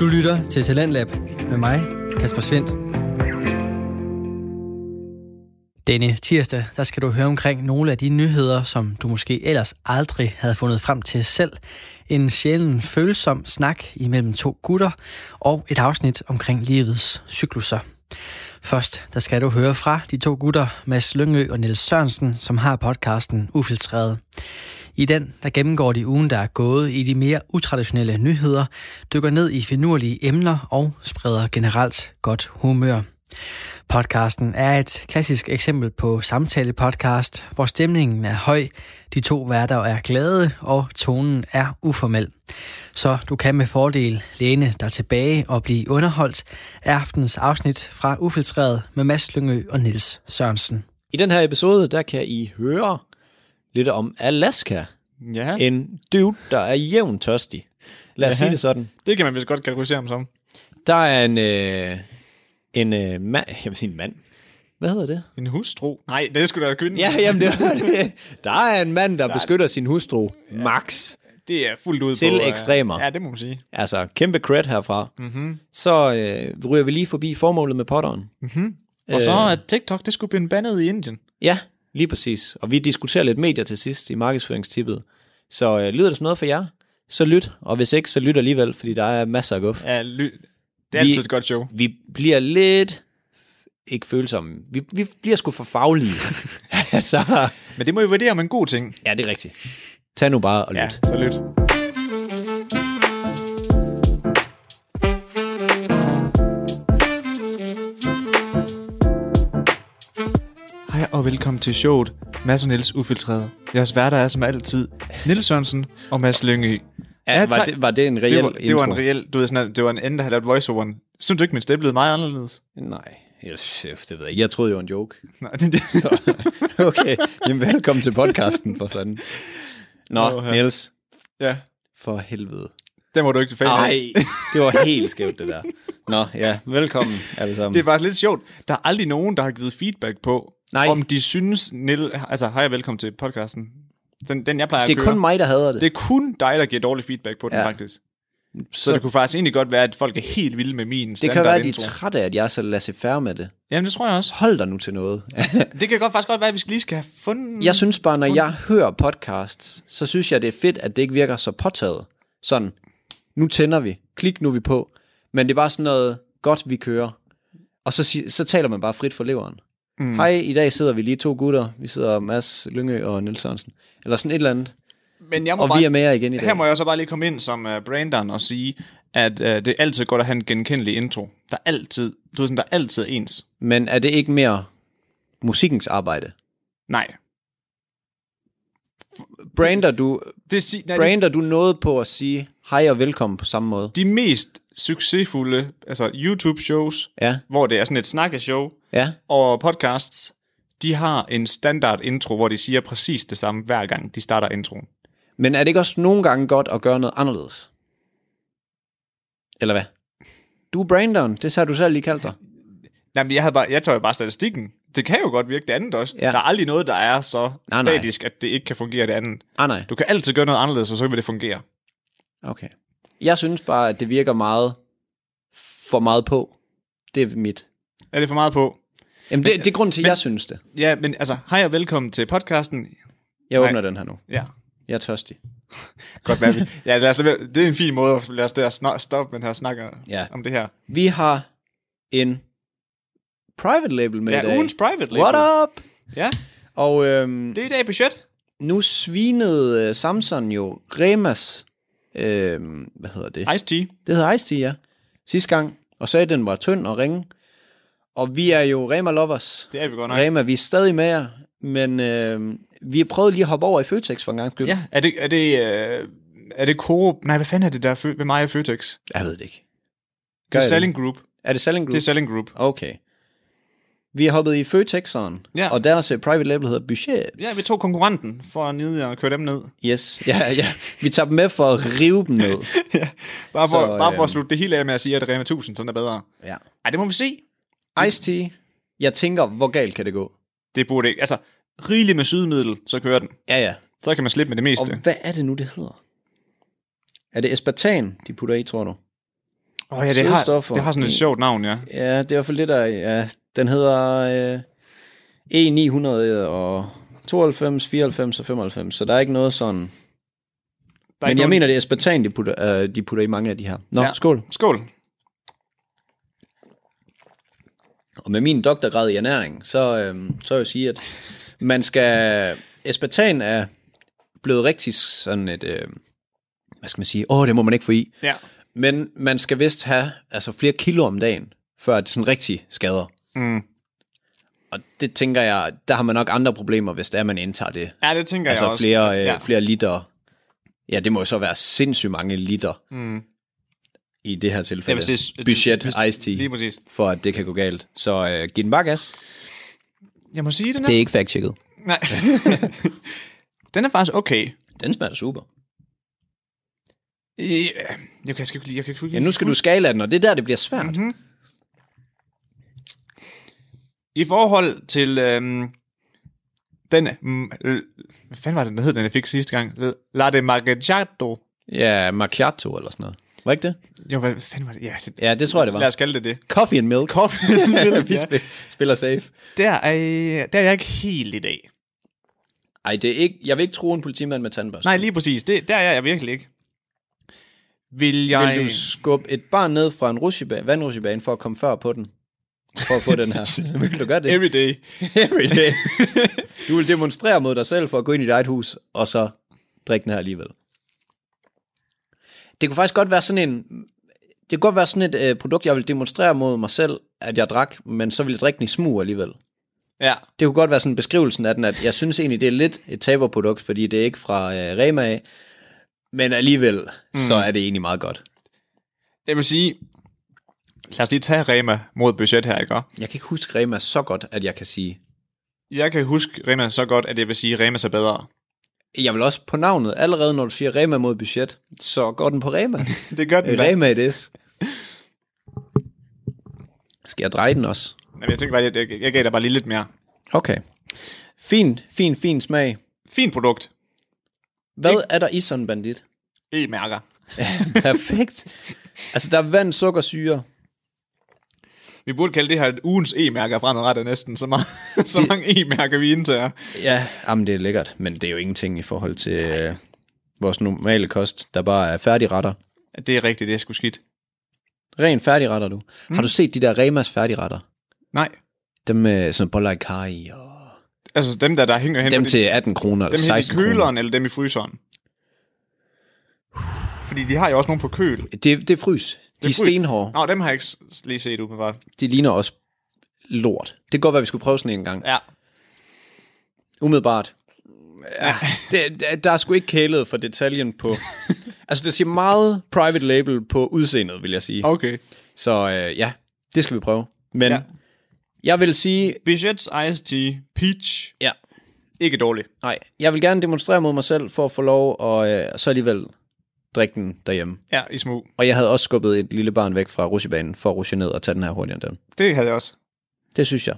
Du lytter til Talentlab med mig, Kasper Svendt. Denne tirsdag, der skal du høre omkring nogle af de nyheder, som du måske ellers aldrig havde fundet frem til selv. En sjælden følsom snak imellem to gutter og et afsnit omkring livets cykluser. Først, der skal du høre fra de to gutter, Mads Lyngø og Niels Sørensen, som har podcasten Ufiltreret. I den, der gennemgår de ugen, der er gået i de mere utraditionelle nyheder, dykker ned i finurlige emner og spreder generelt godt humør. Podcasten er et klassisk eksempel på samtale-podcast, hvor stemningen er høj, de to værter er glade, og tonen er uformel. Så du kan med fordel læne dig tilbage og blive underholdt af aftens afsnit fra Ufiltreret med Mads Lyngø og Nils Sørensen. I den her episode, der kan I høre lidt om Alaska. Ja, En dude, der er jævnt tørstig. Lad os Jaha. sige det sådan. det kan man vist godt kategorisere ham som. Der er en, øh, en øh, mand, jeg vil sige en mand. Hvad hedder det? En hustru. Nej, det skulle da kvinden. Ja, jamen det var det. Der er en mand, der beskytter sin hustru. Max. Det er fuldt ud Til på... øh, ekstremer. Ja, det må man sige. Altså, kæmpe cred herfra. Mm-hmm. Så øh, ryger vi lige forbi formålet med potteren. Og så Øh. er TikTok, det skulle blive bandet i Indien. Ja, lige præcis. Og vi diskuterer lidt medier til sidst i markedsføringstippet. Så øh, lyder det som noget for jer, så lyt. Og hvis ikke, så lyt alligevel, fordi der er masser af guf. Ja, ly- det er Vi- altid et godt show. Vi bliver lidt ikke følsomme. Vi, vi bliver sgu for faglige. så, Men det må jo vurdere om en god ting. ja, det er rigtigt. Tag nu bare og lyt. Ja, så lyt. Og velkommen til showet Mads og Niels Ufiltreret. Jeres værter er som altid Niels Sørensen og Mads Lyngø. Ja, var, det, var det en reel det, var, det intro? var en reel, du ved sådan, det var en ende, der havde lavet voiceoveren. Synes du ikke, min stemme blev meget anderledes? Nej, jeg, det ved jeg. Jeg troede, det var en joke. Nej, det, det. okay, jamen velkommen til podcasten for sådan. Nå, ja. Niels, ja, for helvede. det må du ikke til fælde. Nej, det var helt skævt, det der. Nå, ja, velkommen alle sammen. Det er faktisk lidt sjovt. Der er aldrig nogen, der har givet feedback på, Nej. om de synes, Niel, altså hej og velkommen til podcasten. Den, den jeg plejer det at er køre. kun mig, der hader det. Det er kun dig, der giver dårlig feedback på den, Ja. faktisk. Så, så det kunne faktisk egentlig godt være, at folk er helt vilde med min det kan være, at de er trætte af, at jeg er så laissez-faire med det. Jamen, det tror jeg også. Hold dig nu til noget. Det kan godt faktisk godt være, at vi lige skal have fundet... jeg synes bare, når jeg hører podcasts, så synes jeg, det er fedt, at det ikke virker så påtaget. Sådan, nu tænder vi. Klik nu er vi på. Men det er bare sådan noget godt, vi kører. Og så, så taler man bare frit for leveren. Mm. Hej, i dag sidder vi lige to gutter. Vi sidder Mads Lyngø og Niels Sørensen. Eller sådan et eller andet. Men jeg må Og bare, vi er med jer igen i dag. Her må jeg så bare lige komme ind som uh, branderen og sige, at uh, det er altid godt at have en genkendelig intro. Der er altid, du ved sådan, der er altid ens. Men er det ikke mere musikkens Nej. Brander du, Det si- nej, det, brander du noget på at sige hej og velkommen på samme måde? de mest succesfulde altså YouTube-shows, Ja, hvor det er sådan et snakkeshow, ja. og podcasts, de har en standard intro, hvor de siger præcis det samme hver gang, de starter introen. Men er det ikke også nogle gange godt at gøre noget anderledes? Eller hvad? Du er branderen, det har du selv lige kaldt dig. Nej, men jeg, havde bare, jeg tager jo bare statistikken. Det kan jo godt virke det andet også. Ja. Der er aldrig noget, der er så Nej, nej. statisk, at det ikke kan fungere det andet. Ah nej, Du kan altid gøre noget anderledes, og så vil det fungere. okay. Jeg synes bare, at det virker meget for meget på. Det er mit. Er det for meget på? Jamen, det, det er grunden til, at jeg synes det. Ja, men altså, hej og velkommen til podcasten. Jeg åbner den her nu. Ja, Jeg er tørstig. godt være vi. Ja, lad os det er en fin måde at lade os der stoppe med her snakker Ja. om det her. Vi har en private label med i Ja, dag. ugens private label. What up? Ja, Og øhm, det er i dag budget. nu svinede øh, Samsung jo Remas, øhm, hvad hedder det? Ice tea. Det hedder Ice Tea, ja. Sidste gang. Og sagde, at den var tynd og ringe. Og vi er jo Rema lovers. Det er vi godt nok. Rema, vi er stadig med jer. Men øh, vi har prøvet lige at hoppe over i Føtex for en gang. Ja, er det, er det, øh, er det Coop? Nej, hvad fanden er det der ved mig og Føtex? Jeg ved det ikke. Det er Selling Group. Er det Selling Group? Det er Selling Group. Okay. Vi har hoppet i Føtexeren, Ja. og deres uh, private label hedder Budget. Ja, vi tog konkurrenten for at nede og køre dem ned. Yes, ja, ja. Vi tager dem med for at rive dem ned. ja, bare for, Så, bare for øhm, at slutte det hele af med at sige, at Rema 1000 sådan er bedre. Ja. Ej, det må vi se. Ice Tea. Jeg tænker, hvor galt kan det gå? Det burde ikke. Altså, rigeligt med sydmiddel, så kører den. Ja, ja. Så kan man slippe med det meste. Og hvad er det nu, det hedder? Er det aspartan, de putter i, tror du? Åh oh, ja, det har, det har sådan et sjovt navn, ja. Ja, det er i hvert fald det, der... Ja, den hedder øh, E900 og 92, 94 og 95, så der er ikke noget sådan... Der er Men jeg nogen- mener, det er aspartam, de putter, øh, de putter i mange af de her. Nå, Ja. skål. Skål. Og med min doktorgrad i ernæring, så, øh, så vil jeg sige, at man skal... Aspartam er blevet rigtig sådan et... Øh, hvad skal man sige? Åh, det må man ikke få i. Ja. Men man skal vist have altså, flere kilo om dagen, før det sådan rigtig skader. Mm. Og det tænker jeg, der har man nok andre problemer, hvis det er, man indtager det. Ja, det tænker jeg Altså også. flere, øh, ja. ja. flere liter. Ja, det må jo så være sindssygt mange liter Mm. i det her Ja, tilfælde. hvis det Budget hvis- iced tea, Lige præcis. for at det kan gå galt. Så øh, giv den bare gas. Jeg må sige, den er... Det er ikke fact-checket. Nej. den er faktisk okay. Den smager super. Øh, Jeg kan sgu ikke lide... Jeg kan sgu ikke Ja, nu skal du skala den, og det er der, det bliver svært. Mhm. Mm-hmm. I forhold til øhm, den... Mm, l- hvad fanden var det, den hed, den jeg fik sidste gang? Latte Macchiato. Ja, macchiato eller sådan noget. Var ikke det? Jo, hvad fanden var det? Ja, det, Ja, det tror jeg, det var. lad os kalde det det. Coffee and milk. Coffee and milk, Vi ja. spil- spiller safe. Der er, der er jeg ikke helt i dag. Ej, det er ikke, jeg vil ikke tro en politimand med tandbørste. Nej, lige præcis. Det, der er jeg virkelig ikke. Vil jeg... Vil du skubbe et barn ned fra en rutsjebane, vandrutsjebane for at komme før på den? For at få den her. Vil du gøre det? Every day. Every day. du vil demonstrere mod dig selv for at gå ind i dit eget hus, og så drikke den her alligevel. Det kunne faktisk godt være sådan en... Det kunne godt være sådan et øh, produkt, jeg vil demonstrere mod mig selv, at jeg drak, men så ville jeg drikke den i smug alligevel. Ja. Det kunne godt være sådan beskrivelsen af den, at jeg synes egentlig, det er lidt et taberprodukt, fordi det er ikke fra øh, Rema af, men alligevel, mm. så er det egentlig meget godt. Jeg vil sige... Lad os lige tage Rema mod budget her, ikke? Jeg kan ikke huske Rema så godt, at jeg kan sige, Jeg kan huske Rema så godt, at jeg vil sige, at Rema er bedre. jeg vil også på navnet, allerede når du siger Rema mod budget, så går den på Rema. Det gør den. Rema it is. Skal jeg dreje den også? Men jeg tænker bare, jeg, jeg, jeg gav dig bare lige lidt mere. Okay. Fin, fin, fin smag. Fint produkt. Hvad Ikke- er der i sådan en bandit? E-mærker. Perfekt. Altså, der er vand, sukker, syre. Vi burde kalde det her ugens e-mærker fremadrettet næsten. Så, meget, så mange e-mærker vi indtager. Ja, jamen det er lækkert, men det er jo ingenting i forhold til øh, vores normale kost, der bare er færdigretter. Det er rigtigt, det er sgu skidt. Ren færdigretter, du. Mm. Har du set de der Remas færdigretter? Nej. Dem med sådan boller i kaj og... Altså dem der, der hænger hen Dem til 18 kroner eller dem hen i 16 kroner. køleren, eller dem i fryseren. Fordi de har jo også nogle på køl. Det, det er frys. De er stenhårde. Nå, dem har jeg ikke lige set umiddelbart. De ligner også lort. Det kan godt være, vi skulle prøve sådan en gang. Ja. Umiddelbart. Ja, det, det- der er sgu ikke kælet for detaljen på... altså, det siger meget private label på udseendet, vil jeg sige. Okay. Så øh, ja, det skal vi prøve. Men Ja. Jeg vil sige... Bichets Iced Tea Peach. Ja, Ikke dårligt. nej. Jeg vil gerne demonstrere mod mig selv for at få lov, og øh, så alligevel drikke den derhjemme. Ja, i smug. Og jeg havde også skubbet et lille barn væk fra rusjebanen for at rushe ned og tage den her hurtigere end den. Det havde jeg også. Det synes jeg.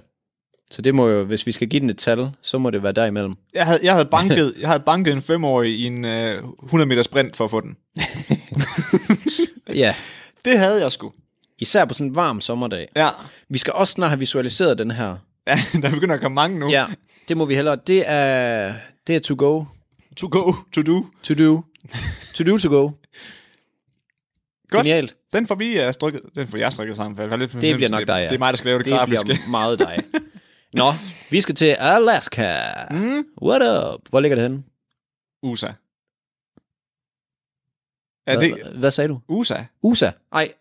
Så det må jo, hvis vi skal give den et tal, så må det være derimellem. Jeg havde, jeg havde, banket, jeg havde banket en femårig i en øh, 100 meter sprint for at få den. Ja. Det havde jeg sgu. Især på sådan en varm sommerdag. Ja. Vi skal også snart have visualiseret den her. ja der begynder at komme mange nu. Ja, det må vi hellere. Det er, det er to go. To go, to do. To do. To do to go. Godt. Genialt. Den får vi uh, strikket. Den får jeg strikket sammen. For jeg har lidt Det bliver nok dig, ja. Det er mig, der skal lave det, Det grafiske. bliver meget dig. Nå, vi skal til Alaska. Mm. What up? Hvor ligger det henne? USA. Ja, Hvad, det, hvad sagde du? USA. USA? Nej.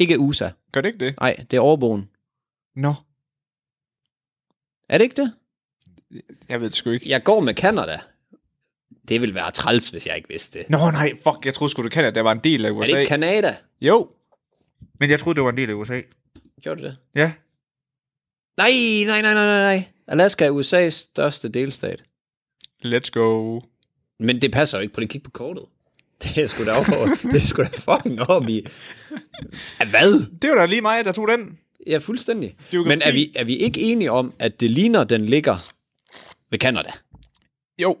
Ikke USA. Gør det ikke det? Nej, det er overboen. Nå. Er det ikke det? Jeg ved det sgu ikke. Jeg går med Canada. Det vil være træls, hvis jeg ikke vidste det. Nå nej, fuck, jeg troede sgu, du det var en del af Er USA. det ikke Canada? jo. Men jeg troede, det var en del af USA. Gjorde det det? Ja. Nej, nej, nej, nej, nej, nej. Alaska er USA's største delstat. Let's go. Men det passer jo ikke på det. Kig på kortet. Det er sgu da over. det er sgu da fucking op i. Hvad? Det var da lige mig, der tog den. Ja, fuldstændig. Geografi. Men er vi, er vi ikke enige om, at det ligner, den ligger ved Canada? Jo.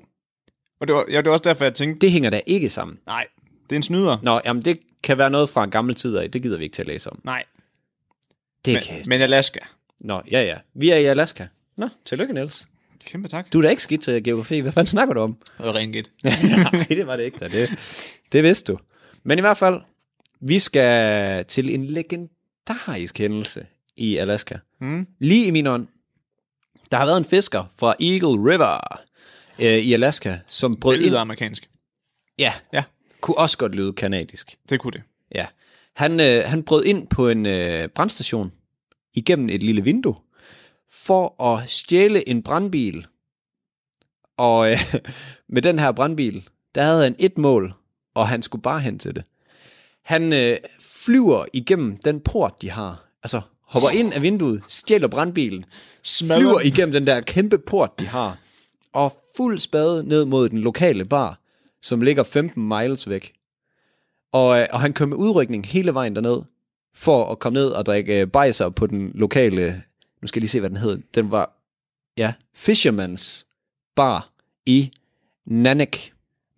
Og det var, ja, det var også derfor, jeg tænkte, Det hænger da ikke sammen. nej, det er en snyder. Nå, jamen det, kan være noget fra en gammel tid af. Det gider vi ikke til at læse om. Nej, Det men, kan... men Alaska. Nå, ja, ja. Vi er i Alaska. Nå, tillykke, Niels. Kæmpe tak. Du er da ikke skidt til geografi. Hvad fanden snakker du om? Det var rent gæt. Nej, det var det ikke da. Det, det vidste du. Men i hvert fald, vi skal til en legendarisk hændelse i Alaska. Mm. Lige i min ånd. Der har været en fisker fra Eagle River øh, i Alaska, som brød Det ind... amerikansk. Ja, Ja, kunne også godt lyde kanadisk. det kunne det. Ja. Han, øh, han brød ind på en øh, brandstation igennem et lille vindue for at stjæle en brandbil. Og øh, med den her brandbil, der havde han et mål, og han skulle bare hen til det. Han øh, flyver igennem den port, de har. Altså hopper ind af vinduet, stjæler brandbilen, flyver igennem den der kæmpe port, de har, og fuld spade ned mod den lokale bar, som ligger 15 miles væk. Og, øh, og han kom med udrykning hele vejen derned, for at komme ned og drikke øh, bajser på den lokale, nu skal jeg lige se, hvad den hed. Den var, ja, Fisherman's Bar i Nanak.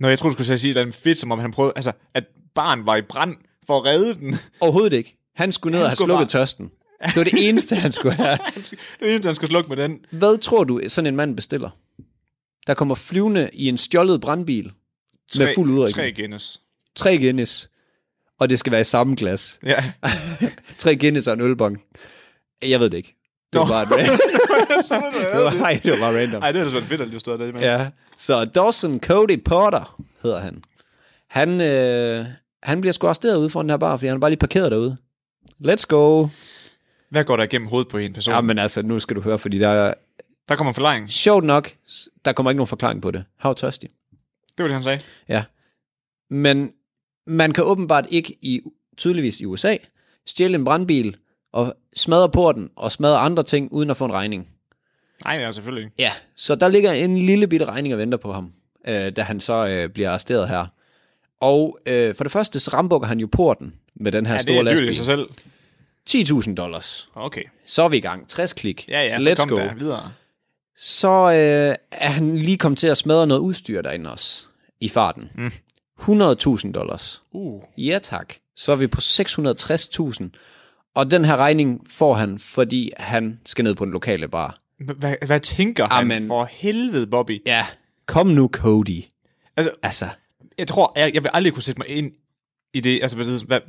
Nå, jeg tror du skulle sige, at er fedt, som om han prøvede, altså, at barn var i brand for at redde den. Overhovedet ikke. Han skulle ned Han og have skulle slukket bare- tørsten. Det var det eneste, han skulle have. det eneste, han skal slukke med den. Hvad tror du, sådan en mand bestiller? Der kommer flyvende i en stjålet brandbil med fuld udrykning. Tre Guinness. Tre Guinness. Og det skal være i samme glas. Ja. Tre Guinness og en ølbong. Jeg ved det ikke. Det var bare et random. det var, nej, det var bare random. Ej, det er da fedt, at du stod der. Ja. Så Dawson Cody Porter hedder han. Han, øh, han bliver sgu arresteret ude foran den her bar, fordi han er bare lige parkeret derude. Let's go. Hvad går der igennem hovedet på en person? Ja, men altså, nu skal du høre, fordi der er Der kommer forklaring. sjovt nok, der kommer ikke nogen forklaring på det. Var tørstig. Det var det, han sagde. Ja. Men man kan åbenbart ikke, i tydeligvis i USA, stjæle en brandbil og smadre porten og smadre andre ting, uden at få en regning. Nej, ja, selvfølgelig. Ja, så der ligger en lille bitte regning og venter på ham, øh, da han så øh, bliver arresteret her. Og øh, for det første, så rambukker han jo porten med den her Ja, det store er dyrt i sig lastbil. selv. 10.000 dollars. Okay. Så er vi i gang. 60 klik. Ja, ja, så Let's kom go. der videre. Så øh, er han lige kommet til at smadre noget udstyr derinde også, i farten. Mm. 100.000 dollars. Uh. Ja tak. Så er vi på 660.000. Og den her regning får han, fordi han skal ned på den lokale bar. Hvad, hvad tænker han Amen. for helvede, Bobby? Ja, kom nu Cody. Altså, Altså, jeg tror, jeg, jeg vil aldrig kunne sætte mig ind i det. Altså, hvad, hvad,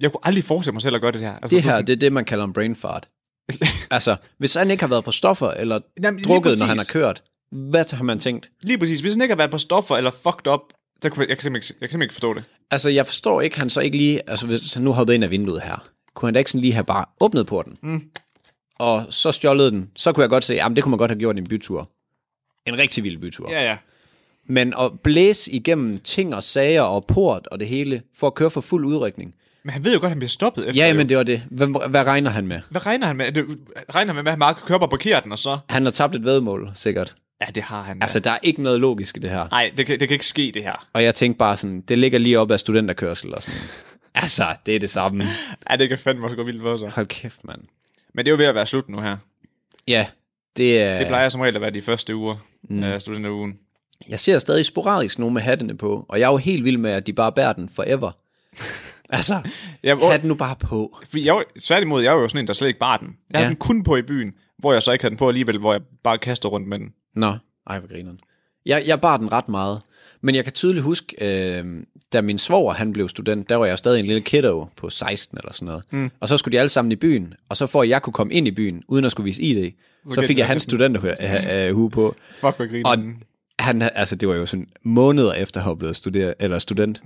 jeg kunne aldrig forestille mig selv at gøre det her. Altså, det her, sådan- det er det, man kalder en brain fart. altså, hvis han ikke har været på stoffer, eller Jamen, drukket, når han har kørt, hvad har man tænkt? Lige præcis. Hvis han ikke har været på stoffer eller fucked up, der kunne jeg, jeg, kan simpelthen, ikke- jeg kan simpelthen ikke forstå det. Altså, jeg forstår ikke, han så ikke lige, altså hvis han nu hoppede ind af vinduet her, kunne han da ikke sådan lige have bare åbnet porten, Mm. og så stjålet den, så kunne jeg godt se, jamen det kunne man godt have gjort i en bytur. En rigtig vild bytur. Ja, ja. Men at blæse igennem ting og sager og port og det hele, for at køre for fuld udrykning. Men han ved jo godt, at han bliver stoppet efter. Ja, men det var det. Hvad, hvad regner han med? Hvad regner han med? Det, regner han med, at køre på og parkere den, og så... Han har tabt et vedmål, sikkert. Ja, det har han. Altså, der er ikke noget logisk i det her. Nej, det kan, det kan ikke ske, det her. Og jeg tænkte bare sådan, det ligger lige op af studenterkørsel og sådan. Altså, det er det samme. Ja, det kan fandme også gå vildt for sig. Hold kæft, mand. Men det er jo ved at være slut nu her. Ja, det er... Det plejer som regel at være de første uger mm. af studenterugen. Jeg ser stadig sporadisk nogen med hattene på, og jeg er jo helt vild med, at de bare bærer den forever. altså, Ja, hvor, hat nu bare på. fordi jeg, tværtimod, jeg var jo sådan en, der slet ikke bar den. Jeg havde Ja. den kun på i byen, hvor jeg så ikke havde den på alligevel, hvor jeg bare kastede rundt med den. Nå, ej, hvor grineren. Jeg, jeg bar den ret meget. Men jeg kan tydeligt huske, øh, da min svoger han blev student, der var jeg stadig en lille kiddo på 16 eller sådan noget. Mm. Og så skulle de alle sammen i byen, og så for at jeg kunne komme ind i byen, uden at skulle vise ID, så fik jeg hans studenterhue på. Fuck, hvor griner Og han, altså det var jo sådan måneder efter at have blevet studere, eller student.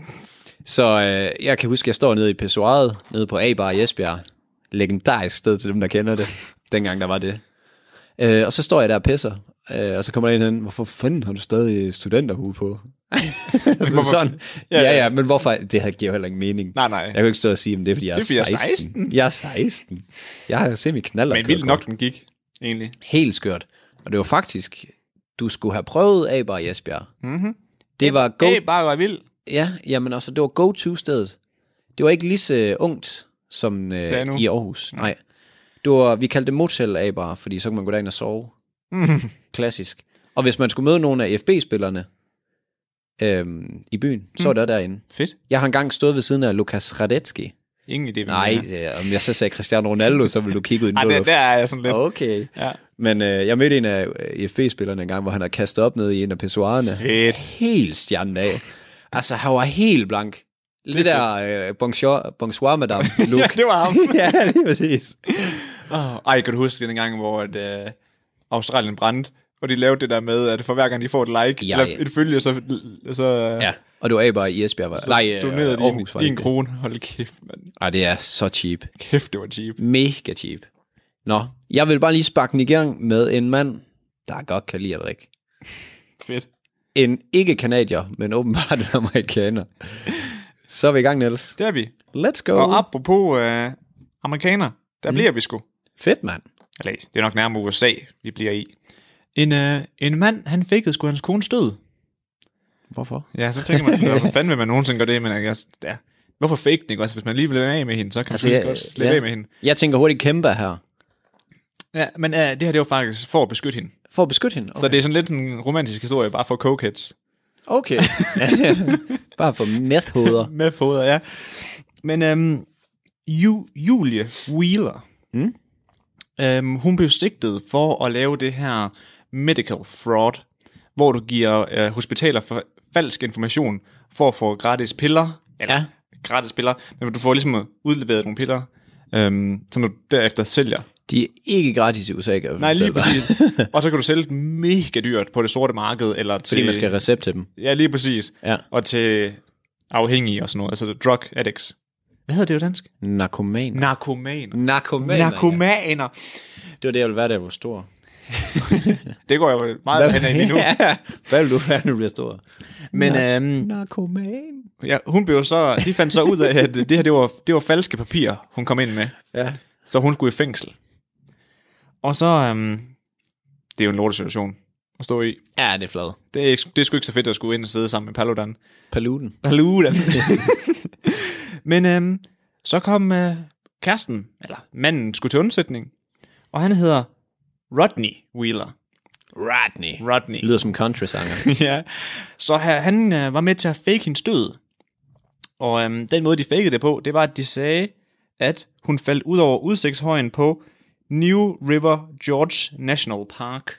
Så øh, jeg kan huske, at jeg står nede i pissoiret, nede på A-bar i Esbjerg. Legendarisk sted til dem, der kender det. Dengang der var det. Øh, og så står jeg der og pisser. Øh, og så kommer der en ind, hvorfor fanden har du stadig studenterhue på? så sådan, ja, ja, ja, men hvorfor? Det giver jo heller ingen mening. Nej, nej. Jeg kan jo ikke stå og sige, at det er, fordi jeg er, Det er, fordi jeg er 16. 16. Jeg er 16. Jeg har simpelthen knaller. Men vildt nok, den gik, egentlig. Helt skørt. Og det var faktisk, du skulle have prøvet A-bar i Esbjerg. Mm-hmm. Det var go bare var vild. Ja, jamen altså, det var go-to-stedet. Det var ikke lige så ungt som øh, i Aarhus. Nej. Det var, vi kaldte det motel af bare, fordi så kunne man gå derind og sove. Klassisk. Og hvis man skulle møde nogle af FB-spillerne, øhm, i byen. Så var der derinde. Fedt. Jeg har engang stået ved siden af Lukas Radetski. Ingen idé, Nej, det øh, om jeg så sagde Cristiano Ronaldo, så vil du kigge ud i den Ej, der, der er jeg sådan lidt. Okay. Ja. Men øh, jeg mødte en af øh, FB-spillerne en gang, hvor han har kastet op ned i en af pissoirerne. Fedt. Helt stjernen af. Altså, han var helt blank. Lidt der øh, bonjour, bonsoir, madame look. Ja, det var ham. ja, lige præcis. Oh, ej, kan du huske den gang, hvor at, uh, Australien brændte, og de lavede det der med, at for hver gang de får et like, Ja, eller et følge, så, så Ja. Og det var bare i Esbjerg. Var, nej, øh, donerede de Aarhus var en, en ikke. krone. Hold kæft, mand. Ej, det er så cheap. Kæft, det var cheap. Mega cheap. Nå, jeg vil bare lige sparke den i gang med en mand, der godt kan lide at drikke. Fedt. En ikke-kanadier, men åbenbart en amerikaner. Så er vi i gang, Niels. Det er vi. Let's go. Og apropos uh, amerikaner, der mm. bliver vi sgu. Fedt, mand. Eller, det er nok nærmere USA, vi bliver i. En, uh, en mand, han fækkede sgu hans kones død. Hvorfor? Ja, så tænker man sådan, hvorfor fanden vil man nogensinde gøre det? Men jeg, ja, hvorfor fake den, ikke også? Hvis man lige vil af med hende, så kan Altså, man jeg- også slippe ja. af med hende. Jeg tænker hurtigt kæmpe her. Ja, men uh, det her, det var faktisk for at beskytte hende. For at beskytte hende? Okay. Så det er sådan lidt en romantisk historie, bare for cokeheads. Okay. Bare for meth-hoveder. Med foder, ja. Men øhm, Ju, Julie Wheeler, Mm. Øhm, hun blev sigtet for at lave det her medical fraud, hvor du giver øh, hospitaler for falsk information for at få gratis piller. Eller Ja. gratis piller, men du får ligesom udleveret nogle piller, øhm, som du derefter sælger. De er ikke gratis i USA, kan Nej, lige præcis. Og så kan du sælge det mega dyrt på det sorte marked, eller til... Fordi man skal have recept til dem. Ja, lige præcis. Ja. Og til afhængige og sådan noget, altså drug addicts. Hvad hedder det på dansk? Narkomaner. Narkomaner. Narkomaner. Narkomaner. Det var det, jeg ville være, da jeg var stor. Det går jeg jo meget hen af lige nu. Ja. Hvad vil du være, når du bliver stor? Men øhm, Narkoman. ja, hun blev så, de fandt så ud af, at det her, det var, det var falske papirer, hun kom ind med. Ja. Så hun skulle i fængsel. Og så, øhm, det er jo en lortesituation at stå i. Ja, det er flad. Det er, ikke, det er sgu ikke så fedt at skulle ind og sidde sammen med Paludan. Paluden. Paludan. Men øhm, så kom øh, kæresten, eller manden, skulle til undsætning. Og han hedder Rodney Wheeler. Rodney. Rodney. Det lyder som country-sanger. ja. Så han, han øh, var med til at fake hendes død. Og øhm, den måde, de fakede det på, det var, at de sagde, at hun faldt ud over udsigtshøjen på New River George National Park.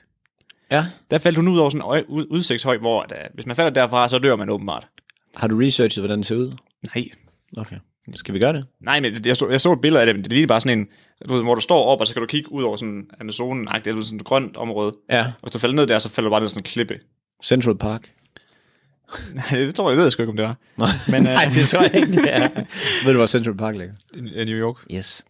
ja. Der faldt hun ud over sådan en øj- ud- udsigtshøj, hvor at, øh, hvis man falder derfra, så dør man åbenbart. Har du researchet, hvordan det ser ud? Nej. Okay. Skal vi gøre det? Nej, men jeg så, jeg så et billede af det, men det ligner bare sådan en, du ved, hvor du står op, og så kan du kigge ud over sådan amazonen eller sådan et grønt område. Ja. Og hvis du falder ned der, så falder du bare ned sådan en klippe. Central Park. Nej, det tror jeg, jeg ved jeg sgu ikke, om det var. Nej, Men, øh, Nej det tror jeg ikke, det er. Ved du, hvor Central Park ligger? I New York. Yes.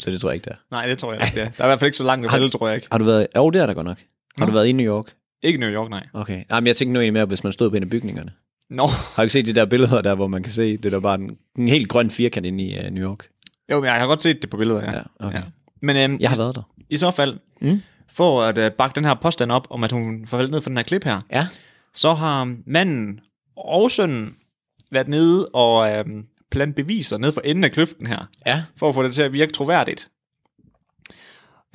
Så det tror jeg ikke, det er. Nej, det tror jeg ikke, det er. Der er i hvert fald ikke så langt Har- vel, tror jeg ikke. Har du været... Jo, det er der godt nok. Har Nå. du været i New York? Ikke New York, nej. Okay. Nej, men jeg tænkte nu egentlig mere, hvis man stod på en af bygningerne. Nå, Har du ikke set de der billeder der, hvor man kan se, det der bare en, en helt grøn firkant inde i uh, New York? jo, men jeg har godt set det på billeder, ja. Ja, okay. ja. Men øhm, Jeg har været der. i så fald, Mm. for at øh, bakke den her påstand op, om at hun faldt ned for den her klip her, Ja. så har manden og sønnen været nede og øhm, plante beviser ned for enden af kløften her, Ja. for at få det til at virke troværdigt.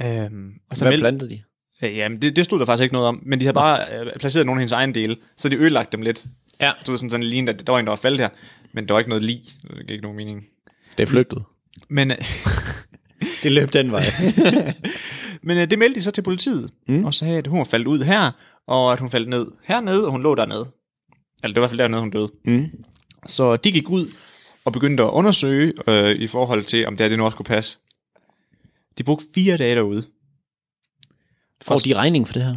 Øhm, og så Hvad meldte- plantede de? Øh, Jamen, det, det stod der faktisk ikke noget om, men de havde bare øh, placeret nogle af hendes egen dele, så de ødelagt dem lidt. Ja. Så det var sådan, sådan lige, at der var en, der var faldet her, men der var ikke noget lig. Det gav ikke nogen mening. Det er flygtet. Men, øh, Det løb den vej. men øh, det meldte de så til politiet, mm. og sagde, at hun var faldet ud her, og at hun faldt ned hernede, og hun lå dernede. Eller det var i hvert fald dernede, hun døde. mm. Så de gik ud og begyndte at undersøge øh, i forhold til, om det her det nu også kunne passe. De brugte fire dage derude. Får de regning for det her?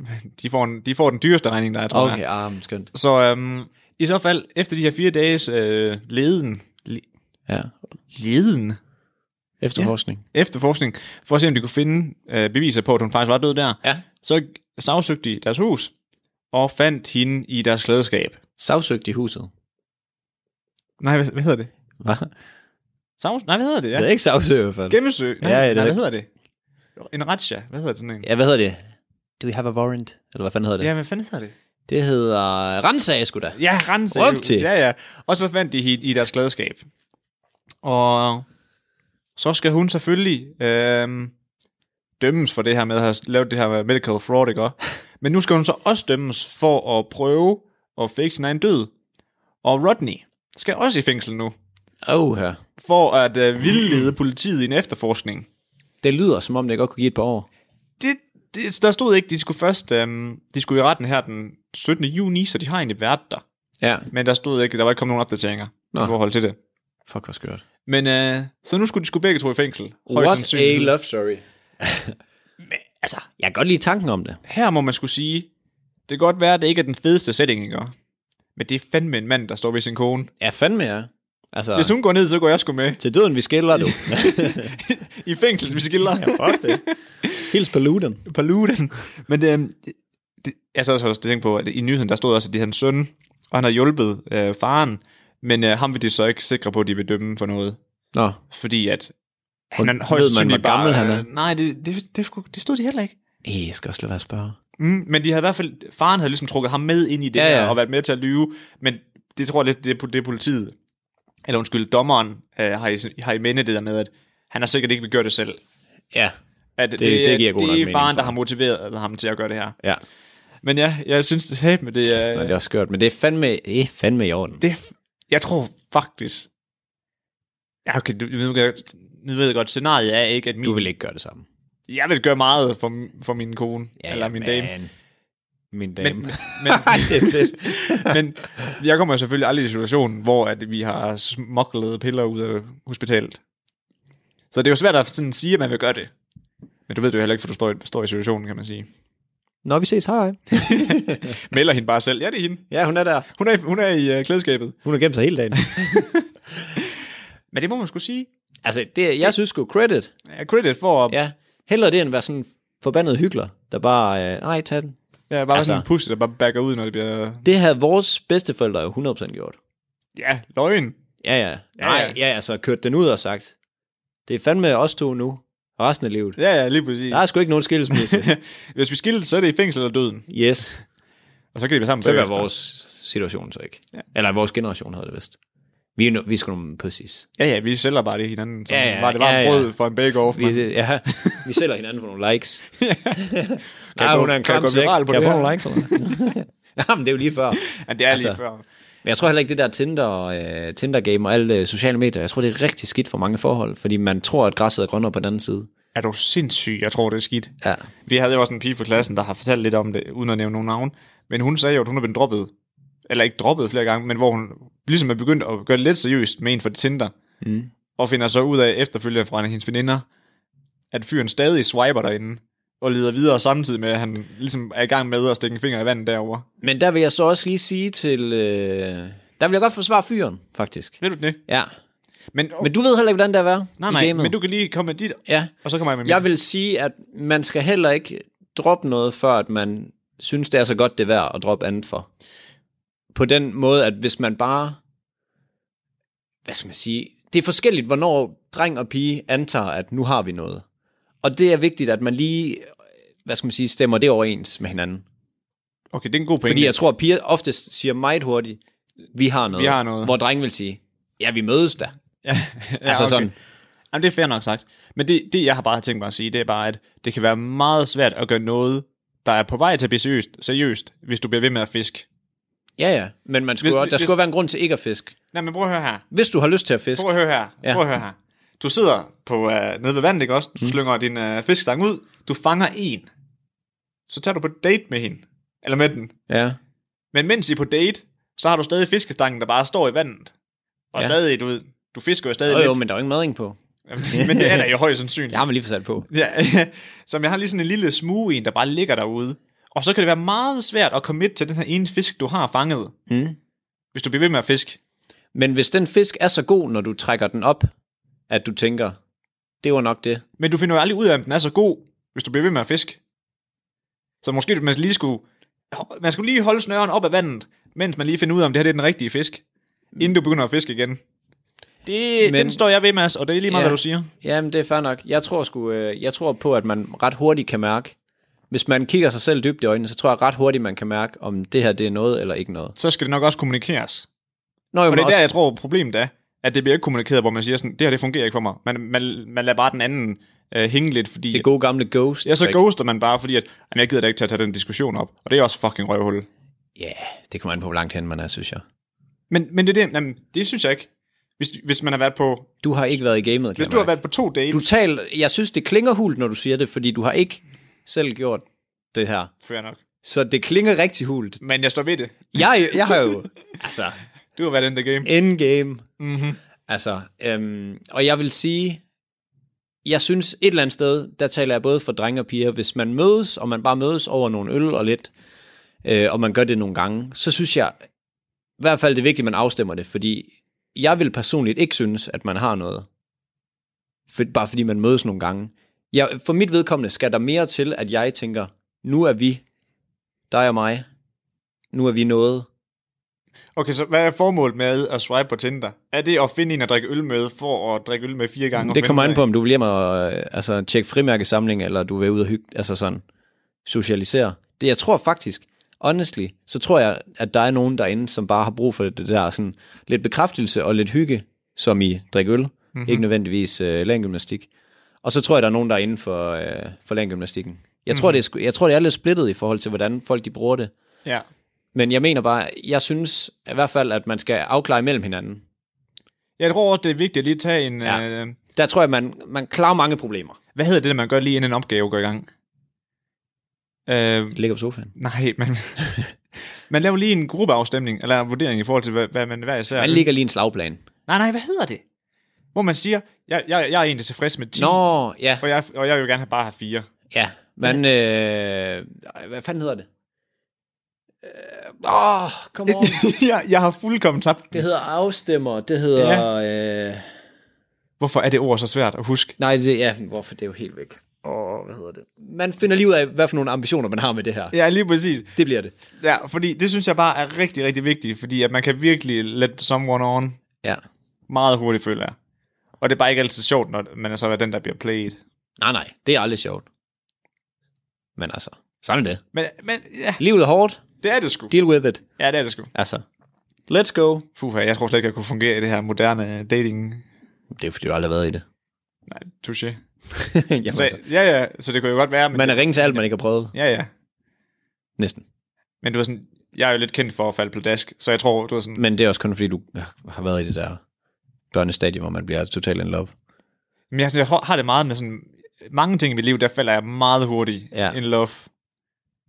De får, en, de får den dyreste regning, der er, tror jeg. Okay, ah, skønt. Så øhm, i så fald, efter de her fire dages øh, leden, le, Ja. leden, Efterforskning. efterforskning, for at se, om de kunne finde øh, beviser på, at hun faktisk var død der, Ja. så sagsøgte de deres hus, og fandt hende i deres klædeskab. Savsøgt i huset. Nej, hvad, hvad hedder det? Hvad? Sags, nej, hvad hedder det? Ja. Ja. Det er ikke savsøg i hvert fald. Gennemsøg. Nej, Ja, ja, ja, det nej, hvad hedder det? En ratcha. Hvad hedder sådan en? Ja, hvad hedder det? Do we have a warrant? Eller hvad fanden hedder det? Ja, hvad fanden hedder det? Det hedder Rensag, sgu da. Ja, rense. Råb til. Ja, ja. Og så fandt de hende i deres klædeskab. Og så skal hun selvfølgelig øhm, dømmes for det her med at have lavet det her medical fraud, ikke? Men nu skal hun så også dømmes for at prøve og fake sin egen død. Og Rodney skal også i fængsel nu, Oh, her. for at uh, vildlede politiet i en efterforskning. Det lyder, som om det godt kunne give et par år. Det, det, der stod ikke, de skulle først, um, de skulle i retten her den 17. juni, så de har egentlig været der. Ja. Men der stod ikke, der var ikke kommet nogen opdateringer Nå. i forhold til det. Fuck, hvor skørt. Men uh, så nu skulle de skulle begge to i fængsel. What a love story. Men, altså, Jeg kan godt lide tanken om det. her må man skulle sige, det kan godt være, at det ikke er den fedeste setting, ikke? Men det er fandme en mand, der står ved sin kone. Ja, fandme ja. Altså, Hvis hun går ned, så går jeg sgu med. til døden vi skiller, du. I fængsel, vi skiller. Ja, Fuck det. Hils på luden. Paluden. Men det, øhm, det, det, jeg sad også og tænkte på, at i nyheden, der stod også, at det er hans søn, og han har hjulpet øh, faren, men øh, ham vil de så ikke sikre på, at de vil dømme for noget. Nå, Fordi at han Ved er man, højst hvor sandsynligt bare... gammel han er? øh, Nej, det, det, det, skulle, det stod de heller ikke. Ej, jeg skal også lade være at spørge. Mm, men de havde i hvert fald, faren havde ligesom trukket ham med ind i det Ja, ja, ja. her, og været med til at lyve, men det tror jeg lidt, det det er politiet, eller undskyld, dommeren øh, har, i, har i minde det der med, at han har sikkert ikke vil gøre det selv. Ja. At det, det giver god det nok er mening, faren, der har motiveret ham til at gøre det her. Ja. Men ja, jeg synes det er med det, Kæft, er, det er også skørt, men det er fandme, det er fandme i orden. det jeg tror faktisk, ja, okay, du, jeg, nu ved jeg godt, scenariet er ikke, at min, Du vil ikke gøre det samme. jeg vil gøre meget for, for min kone, ja, eller min dame. man. Min dame. Men, Men, men, det er fedt. men jeg kommer selvfølgelig aldrig i situationen, hvor at vi har smoklet piller ud af hospitalet. Så det er jo svært at sådan sige, at man vil gøre det. Men du ved det jo heller ikke, for du står i, står i situationen, kan man sige. Når vi ses, hej. Melder hende bare selv. Ja, det er hende. Ja, hun er der. Hun er, hun er i uh, klædeskabet. Hun har gemt sig hele dagen. Men det må man skulle sige. altså, det, jeg synes sgu credit. Ja, credit for at Ja. Hellere det, end at være sådan en forbandet hyggelig, der bare, øh, nej, tag den. ja, bare altså, sådan en pussy, der bare backer ud, når det bliver... Det havde vores bedsteforældre jo 100% gjort. Ja, løgn. Ja, ja. Nej, ja, altså kørt den ud og sagt, det er fandme os to nu, resten af livet. Ja, ja, lige præcis. Der er sgu ikke nogen skilsmisse. Hvis vi skilles, så er det i fængsel eller døden. yes. Og så kan de være sammen Så er vores situation så ikke. Ja. Ja. Eller vores generation havde det vist. Vi er, no, vi er sgu nogle pussies. Ja, ja, vi sælger bare det hinanden. Som Ja, ja, ja, var det var ja, ja, ja. brød for en bake-off. Vi, ja, vi sælger hinanden for nogle likes. Kan Ja, hun er en klam sæk. Kan jeg det få nogle likes? Jamen, det er jo lige før. Ja, det er lige Altså, før. Men jeg tror heller ikke, det der Tinder, øh, Tinder-game og alle øh, sociale medier, jeg tror, det er rigtig skidt for mange forhold, fordi man tror, at græsset er grønnere på den anden side. Er du sindssyg? Jeg tror, det er skidt. Ja. Vi havde jo også en pige fra klassen, der har fortalt lidt om det, uden at nævne nogen navn. Men hun sagde jo, at hun er blevet droppet. Eller ikke droppet flere gange, men hvor hun ligesom er begyndt at gøre det lidt seriøst med en for Tinder. Mm. Og finder så ud af efterfølgende fra hendes veninder, at fyren stadig swiper derinde. Og leder videre samtidig med, at han ligesom er i gang med at stikke en finger i vandet derovre. Men der vil jeg så også lige sige til... Øh, der vil jeg godt forsvare fyren, faktisk. Ved du det? Ja. Men, Men du ved heller ikke, hvordan det er at være nej, nej, gamet. men du kan lige komme med dit, Ja. og så kommer jeg med mit. Jeg vil sige, at man skal heller ikke droppe noget, før at man synes, det er så godt, det er værd at droppe andet for. På den måde, at hvis man bare... Hvad skal man sige? Det er forskelligt, hvornår dreng og pige antager, at nu har vi noget. Og det er vigtigt, at man lige, hvad skal man sige, stemmer det overens med hinanden. Okay, det er en god pointe. Fordi jeg tror, at piger oftest siger meget hurtigt, vi har noget. Vi har noget. Hvor drenge vil sige, ja, vi mødes da. Ja, ja Altså sådan. Jamen, det er fair nok sagt. Men det, det, jeg har bare tænkt mig at sige, det er bare, at det kan være meget svært at gøre noget, der er på vej til at blive seriøst, seriøst hvis du bliver ved med at fiske. Ja, ja. Men man skulle, Hvis- der hvis- skulle være en grund til ikke at fiske. Nej, men prøv at høre her. Hvis du har lyst til at fiske, Prøv at høre her. Ja. Prøv at høre her. Du sidder på, uh, nede ved vandet, ikke også? Du mm. slynger din uh, fiskestang ud. Du fanger en. Så tager du på date med hende. Eller med den. ja. Men mens I er på date, så har du stadig fiskestangen, der bare står i vandet. Og Ja. stadig, du du fisker jo stadig Jo, lidt. jo, men der er jo ingen mading på. men det er der jo højst sandsynligt. Det har man lige sat på. Ja, som jeg har lige sådan en lille smue en, der bare ligger derude. Og så kan det være meget svært at commit til den her ene fisk, du har fanget. Mm. Hvis du bliver ved med at fiske. Men hvis den fisk er så god, når du trækker den op, at du tænker, det var nok det. Men du finder jo aldrig ud af, om den er så god, hvis du bliver ved med at fiske. Så måske man lige skulle... Man skulle lige holde snøren op af vandet, mens man lige finder ud af, om det her det er den rigtige fisk. Inden du begynder at fiske igen. Det, Men- den står jeg ved, Mads, og det er lige meget, Ja. ja. hvad du siger. Jamen, det er fair nok. Jeg tror, sgu, øh, jeg tror på, at man ret hurtigt kan mærke, hvis man kigger sig selv dybt i øjnene, så tror jeg ret hurtigt, man kan mærke, om det her det er noget eller ikke noget. Så skal det nok også kommunikeres. Nå, jo, Og det er også, der, jeg tror, problemet er, at det bliver ikke kommunikeret, hvor man siger sådan, det her, det fungerer ikke for mig. Man, man, man lader bare den anden øh, hænge lidt, fordi... det gode gamle ghost. Ja, så ghoster man bare, fordi at, jamen, jeg gider da ikke til at tage den diskussion op. Og det er også fucking røvhul. Ja, yeah, det kommer an på, hvor langt hen man er, synes jeg. Men, men det, er det, jamen, det synes jeg ikke. Hvis, hvis man har været på... Du har ikke været i gamet, Hvis du har været på to dates... Du taler, jeg synes, det klinger hult, når du siger det, fordi du har ikke selv gjort det her. Fair nok. Så det klinger rigtig hult. Men jeg står ved det. Jeg, jeg har jo, altså, Du har været in the game. endgame. Mm-hmm. Altså, øhm, og jeg vil sige, jeg synes et eller andet sted, der taler jeg både for drenge og piger, hvis man mødes, og man bare mødes over nogle øl og lidt, øh, og man gør det nogle gange, så synes jeg, i hvert fald det er vigtigt, at man afstemmer det, fordi jeg vil personligt ikke synes, at man har noget, for, bare fordi man mødes nogle gange. Jeg, for mit vedkommende skal der mere til, at jeg tænker, nu er vi, dig og mig, nu er vi noget, Okay, så hvad er formålet med at swipe på Tinder? Er det at finde en at drikke øl med, for at drikke øl med fire gange? Det kommer an på, om du vil hjem og øh, altså, tjekke frimærkesamling, eller du vil ud og hygge, altså sådan, socialisere. Det, jeg tror faktisk, honestly, så tror jeg, at der er nogen derinde, som bare har brug for det der sådan lidt bekræftelse og lidt hygge, som i drikke øl, mm-hmm. ikke nødvendigvis øh, længdgymnastik. Og så tror jeg, der er nogen, der er inde for, øh, for længdgymnastikken. Jeg, tror, det er, jeg tror, det er lidt splittet i forhold til, hvordan folk de bruger det. Ja. Men jeg mener bare, jeg synes i hvert fald, at man skal afklare mellem hinanden. Jeg tror også, det er vigtigt at lige tage en... Ja. Øh, Der tror jeg, man, man klarer mange problemer. hvad hedder det, man gør lige inden en opgave går i gang? Øh, Ligger på sofaen. nej, men... man laver lige en gruppeafstemning, eller en vurdering i forhold til, hvad, hvad man hver især... Man ligger lige en slagplan. Nej, nej, hvad hedder det? Hvor man siger, jeg, jeg, jeg er egentlig tilfreds med 10, Nå, ja, og, jeg, og jeg vil gerne have bare have 4. ja. Men, øh, hvad fanden hedder det? Åh, oh, come on. jeg, jeg har fuldkommen tabt. Det hedder afstemmer, det hedder... Ja. Øh, Hvorfor er det ord så svært at huske? nej, det, ja, hvorfor det er jo helt væk. Åh, oh, hvad hedder det? Man finder lige ud af, hvad for nogle ambitioner man har med det her. Ja, lige præcis. Det bliver det. Ja, fordi det synes jeg bare er rigtig, rigtig vigtigt, fordi at man kan virkelig let someone on Ja. meget hurtigt, føler jeg. Og det er bare ikke altid sjovt, når man er så den, der bliver played. Nej, nej, det er aldrig sjovt. Men altså, sådan er det. Men, men ja, Livet er hårdt. Det er det sgu. Deal with it. Ja, det er det sgu. Altså, let's go. Puh, jeg tror slet ikke, jeg kunne fungere i det her moderne dating. Det er fordi, du aldrig har været i det. Nej, touché. Jamen, Så, altså, ja, ja, så det kunne jo godt være. Men man er ringe til alt, man ikke har prøvet. Ja, ja. Næsten. Men du var sådan, jeg er jo lidt kendt for at falde på dask, så jeg tror, du var sådan, Men det er også kun fordi, du har været i det der børnestadie, hvor man bliver totalt in love. men jeg, sådan, jeg har det meget med sådan, mange ting i mit liv, der falder jeg meget hurtigt Ja. in love.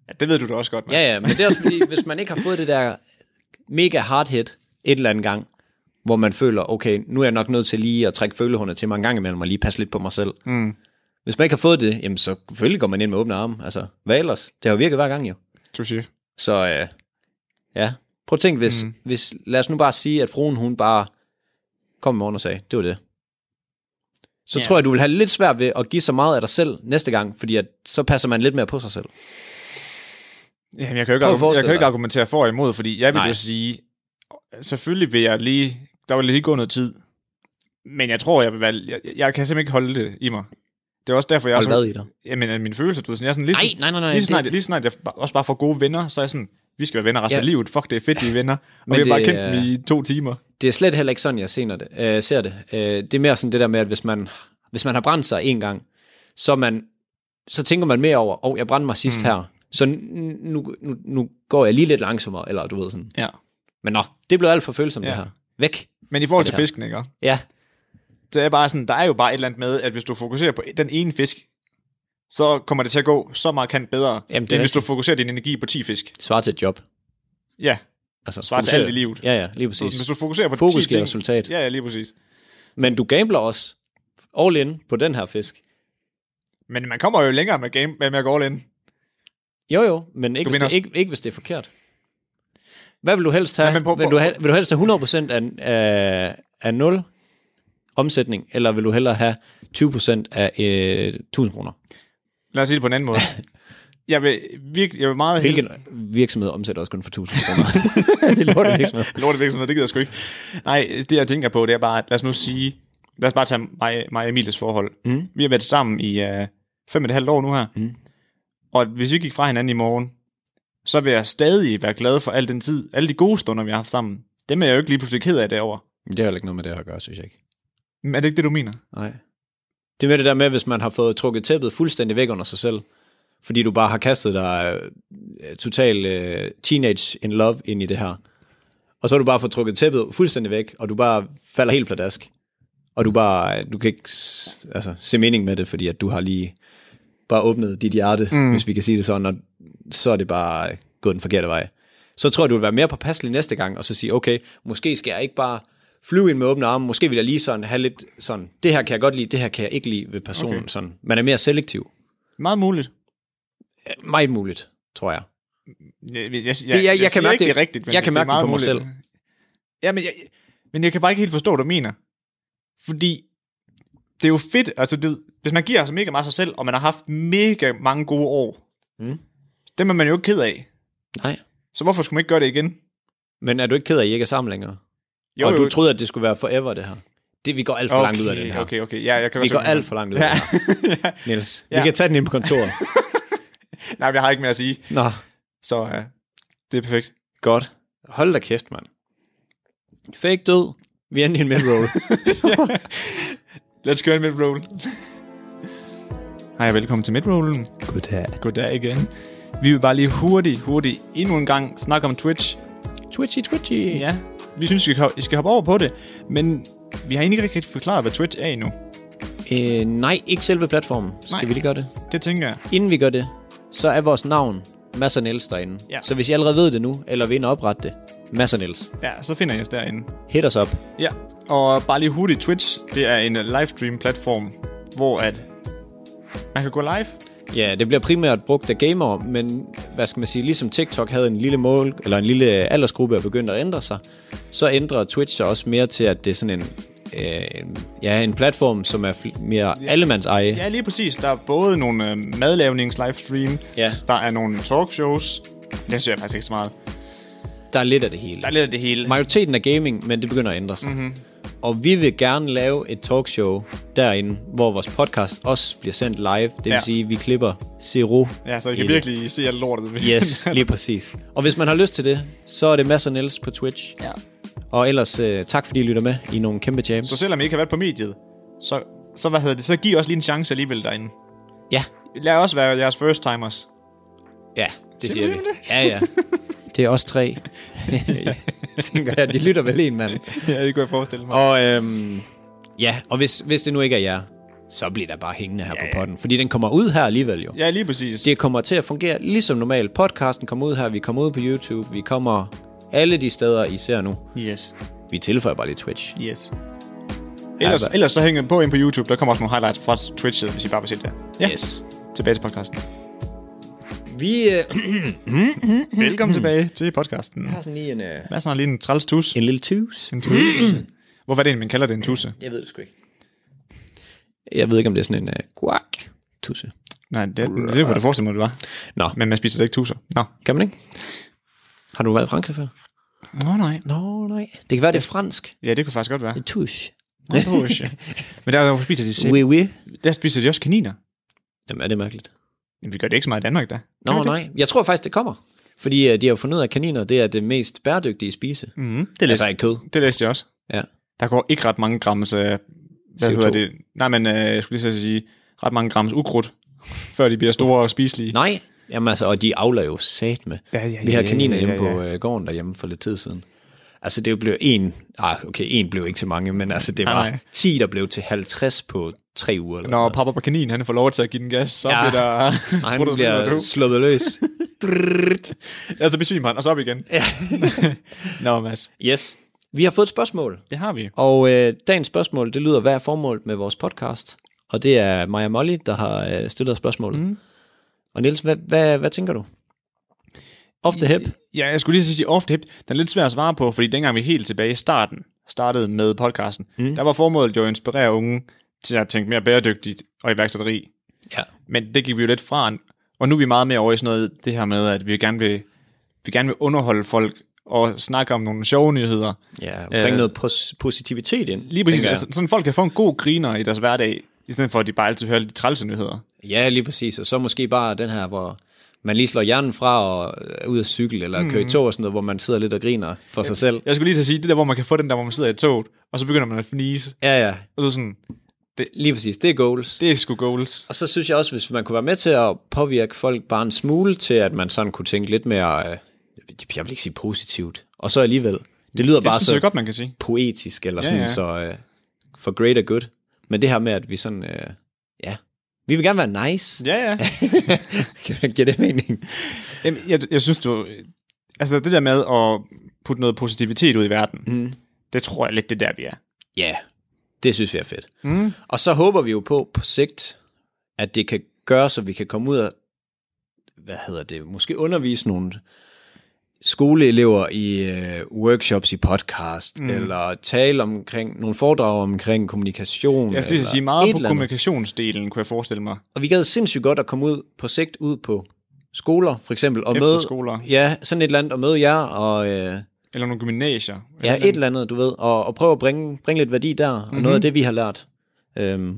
Ja, det ved du da også godt, man. Ja, ja, men det er også fordi, hvis man ikke har fået det der mega hard hit et eller andet gang, hvor man føler, okay, nu er jeg nok nødt til lige at trække følehornet til mig en gang imellem, og lige passe lidt på mig selv. Mm. Hvis man ikke har fået det, jamen så selvfølgelig går man ind med åbne arme. Altså, hvad ellers? Det har jo virket hver gang jo. Touché. Så øh, ja, prøv at tænke, hvis, mm. hvis, lad os nu bare sige, at fruen hun bare kom i morgen og sagde, det var det. Så Ja. tror jeg, du vil have lidt svært ved at give så meget af dig selv næste gang, fordi at, så passer man lidt mere på sig selv. Jamen, jeg kan jo ikke, argumentere, jeg kan jo ikke argumentere for og imod, fordi jeg vil Nej. jo sige, selvfølgelig vil jeg lige, der vil lige gå noget tid, men jeg tror, jeg vil være, jeg, jeg kan simpelthen ikke holde det i mig. Det er også derfor, jeg Hold er i dig? jamen, at mine følelser, du ved, sådan, jeg er sådan, lige, Nej, nej, nej, nej. lige, snart, det- lige snart jeg også bare får gode venner, så er jeg sådan, vi skal være venner resten Ja. af livet, fuck, det er fedt, vi er venner, og Men vi har bare kendt er- dem i to timer. det er slet heller ikke sådan, jeg ser det. Øh, ser det. Øh, det er mere sådan det der med, at hvis man, hvis man har brændt sig en gang, så, man, så tænker man mere over, åh, oh, jeg brændte mig sidst mm. her, så nu, nu, nu går jeg lige lidt langsommere, eller du ved sådan. Ja. Men nå, det blev alt for følsomt, Ja. det her. Væk. Men i forhold til fisken, ikke? Ja, Det er bare sådan, der er jo bare et eller andet med, at hvis du fokuserer på den ene fisk, så kommer det til at gå så markant bedre, Jamen, det end hvis du fokuserer din energi på 10 fisk. svar til et job. Ja, Altså, Svar til fokuser- alt i livet. Ja, ja, lige så præcis. hvis du fokuserer på Fokus 10 giver ting, resultat. Ja, ja, lige præcis. Men du gambler også all in på den her fisk. Men man kommer jo længere med, game, med at gå all in. Jo, jo, men ikke, hvis det, ikke, ikke hvis det er forkert. Hvad vil du helst have? Nej, men prøv- vil, du have vil du helst have 100% af, af, af 0 omsætning, eller vil du hellere have 20% af øh, 1000 kroner? Lad os sige det på en anden måde. Jeg vil, virkelig, jeg vil meget Hvilken virksomhed omsætter også kun for 1000 kroner? det lorter virksomhed. Lortet virksomhed, det gider jeg sgu ikke. Nej, det jeg tænker på, det er bare, at lad os nu sige, lad os bare tage mig, mig og Emilies forhold. Mm. Vi har været sammen i uh, fem og et halvt år nu her. Mm. Og hvis vi gik fra hinanden i morgen, så vil jeg stadig være glad for al den tid, alle de gode stunder, vi har haft sammen. Dem er jeg jo ikke lige pludselig ked af derovre. Det har heller ikke noget med det at gøre, synes jeg ikke. Men er det ikke det, du mener? Nej. Det er med det der med, hvis man har fået trukket tæppet fuldstændig væk under sig selv, fordi du bare har kastet dig øh, total øh, teenage in love ind i det her. Og så har du bare fået trukket tæppet fuldstændig væk, og du bare falder helt pladask. Og du bare, du kan ikke altså, se mening med det, fordi at du har lige bare åbnet dit hjerte, mm. hvis vi kan sige det sådan, og så er det bare gået den forkerte vej. Så tror jeg, du vil være mere påpasselig næste gang, og så sige, okay, måske skal jeg ikke bare flyve ind med åbne arme, måske vil jeg lige sådan have lidt sådan, det her kan jeg godt lide, det her kan jeg ikke lide ved personen. Okay. Sådan. Man er mere selektiv. Meget muligt. Meget muligt, tror jeg. Jeg, jeg, jeg, jeg- jeg kan mærke ikke, det- det rigtigt, men jeg kan det mærke det meget på mig muligt. selv. Ja, men jeg, men jeg kan bare ikke helt forstå, hvad du mener. Fordi det er jo fedt, altså det, hvis man giver altså mega meget sig selv, og man har haft mega mange gode år, Mm. dem er man jo ikke ked af. Nej. Så hvorfor skulle man ikke gøre det igen? Men er du ikke ked af, at I ikke er sammen længere? Jo, og du troede, at det skulle være forever, det her? Det, vi går alt for okay, langt ud af den her. Okay, okay, ja, jeg kan Vi går alt for langt ud af Ja. det her. ja. Niels, Ja. vi kan tage den ind på kontoret. Nej, jeg har ikke mere at sige, Nå, så uh, det er perfekt. godt. Hold da kæft, mand. Fake død. Vi er inde i en midroll. Let's go in midroll. Hej og velkommen til midrollen. Goddag. Goddag igen. Vi vil bare lige hurtigt, hurtigt endnu en gang snakke om Twitch. Twitchy, twitchy. Ja, vi synes, I skal, hoppe over på det, men vi har egentlig ikke rigtig forklaret, hvad Twitch er endnu. Øh, nej, ikke selve platformen. Skal Nej. vi lige gøre det? Det tænker jeg. Inden vi gør det, så er vores navn Mads og Niels derinde. Ja. Så hvis I allerede ved det nu, eller vil ind og oprette det, Mads og Niels, Ja, så finder I os derinde. hit os op. Ja, og bare lige hurtigt, Twitch, det er en livestream-platform, hvor at man kan gå live. Ja, det bliver primært brugt af gamere, men hvad skal man sige, ligesom TikTok havde en lille mål, eller en lille aldersgruppe er begyndt at ændre sig, så ændrer Twitch sig også mere til, at det er sådan en, øh, ja, en platform, som er mere allemands eje. Ja, lige præcis. Der er både nogle øh, madlavnings-livestream, Ja. der er nogle talkshows. Det synes jeg faktisk ikke så meget. Der er lidt af det hele. Der er lidt af det hele. Majoriteten er gaming, men det begynder at ændre sig. Mm-hmm. Og vi vil gerne lave et talkshow derinde, hvor vores podcast også bliver sendt live. Det vil Ja. sige, at vi klipper zero. Ja, så I kan virkelig se alt lortet. Yes, lige præcis. Og hvis man har lyst til det, så er det Mads og Niels på Twitch. Ja. Og ellers øh, tak fordi I lytter med i nogle kæmpe jams. Så selvom I ikke har været på mediet, så, så, hvad hedder det, så giv os lige en chance alligevel derinde. Ja, Lad os være jeres first timers. ja, det Siger vi. Ja, ja. Det er os tre. Tænker jeg, de lytter vel en mand. ja, det kunne jeg forestille mig. Og øhm, ja, og hvis, hvis det nu ikke er jer, så bliver der bare hængende her Ja, på ja. potten. Fordi den kommer ud her alligevel jo. Ja, lige præcis. Det kommer til at fungere ligesom normalt. Podcasten kommer ud her, vi kommer ud på YouTube, vi kommer alle de steder, I ser nu. Yes. Vi tilføjer bare lige Twitch. Yes. Ellers, Ja, ellers så hænger på ind på YouTube. Der kommer også nogle highlights fra Twitch, hvis I bare vil se det. Ja, Yes. tilbage til podcasten. Vi øh, Velkommen tilbage til podcasten. har sådan lige en, øh, Hvad er sådan lige en træls tus? en lille tus. En tusse. Hvorfor er det, man kalder det en tusse? Jeg ved det sgu ikke. Jeg ved ikke, om det er sådan en uh, guak tusse. Nej, det, det, det kunne du forestille mig, det var. Nå, Men man spiser da ikke tusser. Nå. kan man ikke? Har du været i Frankrig før? Nå, nej. Nå, nej. Det kan være, det er fransk. Ja, det kunne faktisk godt være. En tusch. Men der spiser de selv. Oui, oui. Der spiser de også kaniner. Jamen, er det mærkeligt? Men vi gør det ikke så meget i Danmark, da. Nå, det? nej. Jeg tror faktisk, det kommer. Fordi uh, de har jo fundet ud af, at kaniner det er det mest bæredygtige spise. Mm, det, Altså læste, ikke kød. det læste jeg også. Ja. Der går ikke ret mange grams... Øh, hvad CO2. hedder det? Nej, men øh, jeg skulle lige så sige, ret mange grams ukrudt, før de bliver store og spiselige. Nej. Jamen altså, og de avler jo sat med. Ja, ja, Vi har ja, kaniner ja, hjemme ja, på øh, gården derhjemme for lidt tid siden. Altså, det blev en... Ah, okay, en blev ikke til mange, men altså, det var nej. 10, der blev til 50 på tre uger. Eller Når pappa på kanin, han får lov til at give den gas, så Ja. bliver der han bliver sluppet løs. Altså besvimer han, og så op igen. Ja. Nå, Mads. yes. Vi har fået et spørgsmål, Det har vi. og øh, dagens spørgsmål, det lyder, hvad er formålet med vores podcast? Og det er Maja Molly, der har øh, stillet spørgsmålet. Mm. Og Niels, hvad, hvad, hvad tænker du? Off the hip? Ja, jeg skulle lige sige off the hip. Den er lidt svær at svare på, fordi dengang vi helt tilbage i starten startede med podcasten, mm. der var formålet jo at inspirere unge til at tænke mere bæredygtigt og iværksætteri. Ja. Men det gik vi jo lidt fra, og nu er vi meget mere over i sådan noget, det her med, at vi gerne vil, vi gerne vil underholde folk og snakke om nogle sjove nyheder. Ja, bringe Øh, noget pos- positivitet ind. Lige præcis, altså, sådan folk kan få en god griner i deres hverdag, i stedet for at de bare altid hører de trælse nyheder. Ja, lige præcis. Og så måske bare den her, hvor man lige slår hjernen fra og er ud at cykle, eller mm. køre i tog og sådan noget, hvor man sidder lidt og griner for sig selv. Jeg skulle lige til at sige, det der, hvor man kan få den der, hvor man sidder i toget, og så begynder man at fnise, Ja, ja. og så sådan, Det- Lige præcis, det er goals. Det er sgu goals. Og så synes jeg også, hvis man kunne være med til at påvirke folk bare en smule til, at man sådan kunne tænke lidt mere, øh, jeg vil ikke sige positivt, og så alligevel, det lyder Det bare så jeg godt, man kan sige. poetisk, eller Ja, sådan ja. så øh, for greater good. Men det her med, at vi sådan, øh, vi vil gerne være nice. Ja, ja. Giver det mening? Jamen, jeg, jeg synes, du... Altså, det der med at putte noget positivitet ud i verden, Mm. det tror jeg lidt, det er der, vi er. Ja, det synes vi er fedt. Mm. Og så håber vi jo på, på sigt, at det kan gøre, så vi kan komme ud og, hvad hedder det, måske undervise nogle skoleelever i øh, workshops i podcast, mm. eller tale omkring nogle foredrag omkring kommunikation. Jeg skulle eller sige meget et på eller kommunikationsdelen, kunne jeg forestille mig. Og vi gad sindssygt godt at komme ud på sigt ud på skoler, for eksempel, og møde, Efterskoler. ja, sådan et eller andet, og møde jer, og øh, Eller nogle gymnasier. ja, et eller andet, du ved, og, og prøve at bringe, bringe lidt værdi der, og noget af det, vi har lært. Øhm,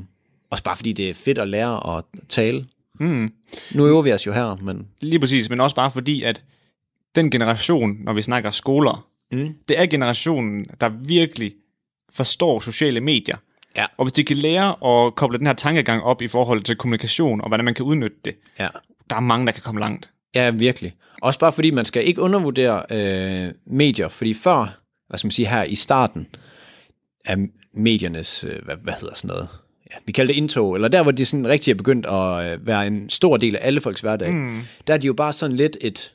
også bare fordi det er fedt at lære at tale. Mm. Nu øver vi os jo her, men Lige præcis, men også bare fordi, at den generation, når vi snakker skoler, Mm. det er generationen, der virkelig forstår sociale medier. Ja. Og hvis de kan lære at koble den her tankegang op i forhold til kommunikation, og hvordan man kan udnytte det, ja, der er mange, der kan komme langt. ja virkelig. Også bare fordi man skal ikke undervurdere øh, medier, fordi før, hvad skal man sige her i starten af mediernes, øh, hvad, hvad hedder sådan noget, ja, vi kalder det indtog, eller der, hvor de sådan rigtig er begyndt at øh, være en stor del af alle folks hverdag, mm. der er de jo bare sådan lidt et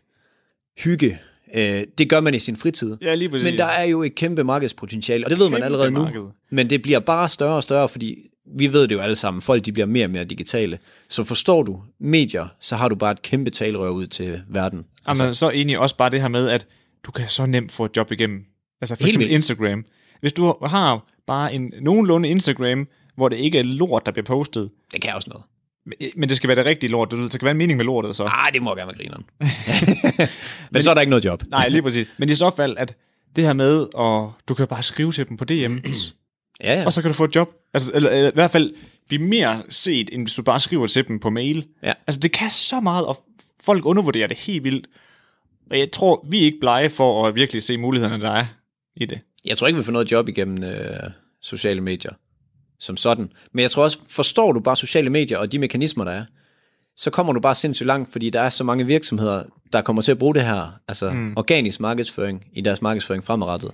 hygge. Øh, det gør man i sin fritid. Ja, lige præcis. Men der er jo et kæmpe markedspotentiale, og det ved man Kæmpe allerede nu. marked. Men det bliver bare større og større, fordi vi ved det jo alle sammen, folk de bliver mere og mere digitale. Så forstår du medier, så har du bare et kæmpe talerør ud til verden. Altså, Jamen, så er enig også bare det her med, at du kan så nemt få et job igennem. Altså for Helt eksempel vildt. Instagram. Hvis du har bare en nogenlunde Instagram, hvor det ikke er lort, der bliver postet, Det kan også noget. Men- men det skal være det rigtige lort, så kan være en mening med lortet så. Ah, det må gerne være grineren. Men så er der ikke noget job. Nej, lige præcis. Men i så fald, at det her med, og du kan bare skrive til dem på DM, Ja, ja. og så kan du få et job. Altså, eller, eller, i hvert fald blive mere set, end hvis du bare skriver til dem på mail. Ja. Altså, det kan så meget, og folk undervurderer det helt vildt. Og jeg tror, vi er ikke blege for at virkelig se mulighederne, der er i det. Jeg tror ikke, vi får noget job igennem øh, sociale medier som sådan. Men jeg tror også, forstår du bare sociale medier og de mekanismer, der er, så kommer du bare sindssygt langt, fordi der er så mange virksomheder, der kommer til at bruge det her, altså mm. organisk markedsføring i deres markedsføring fremadrettet.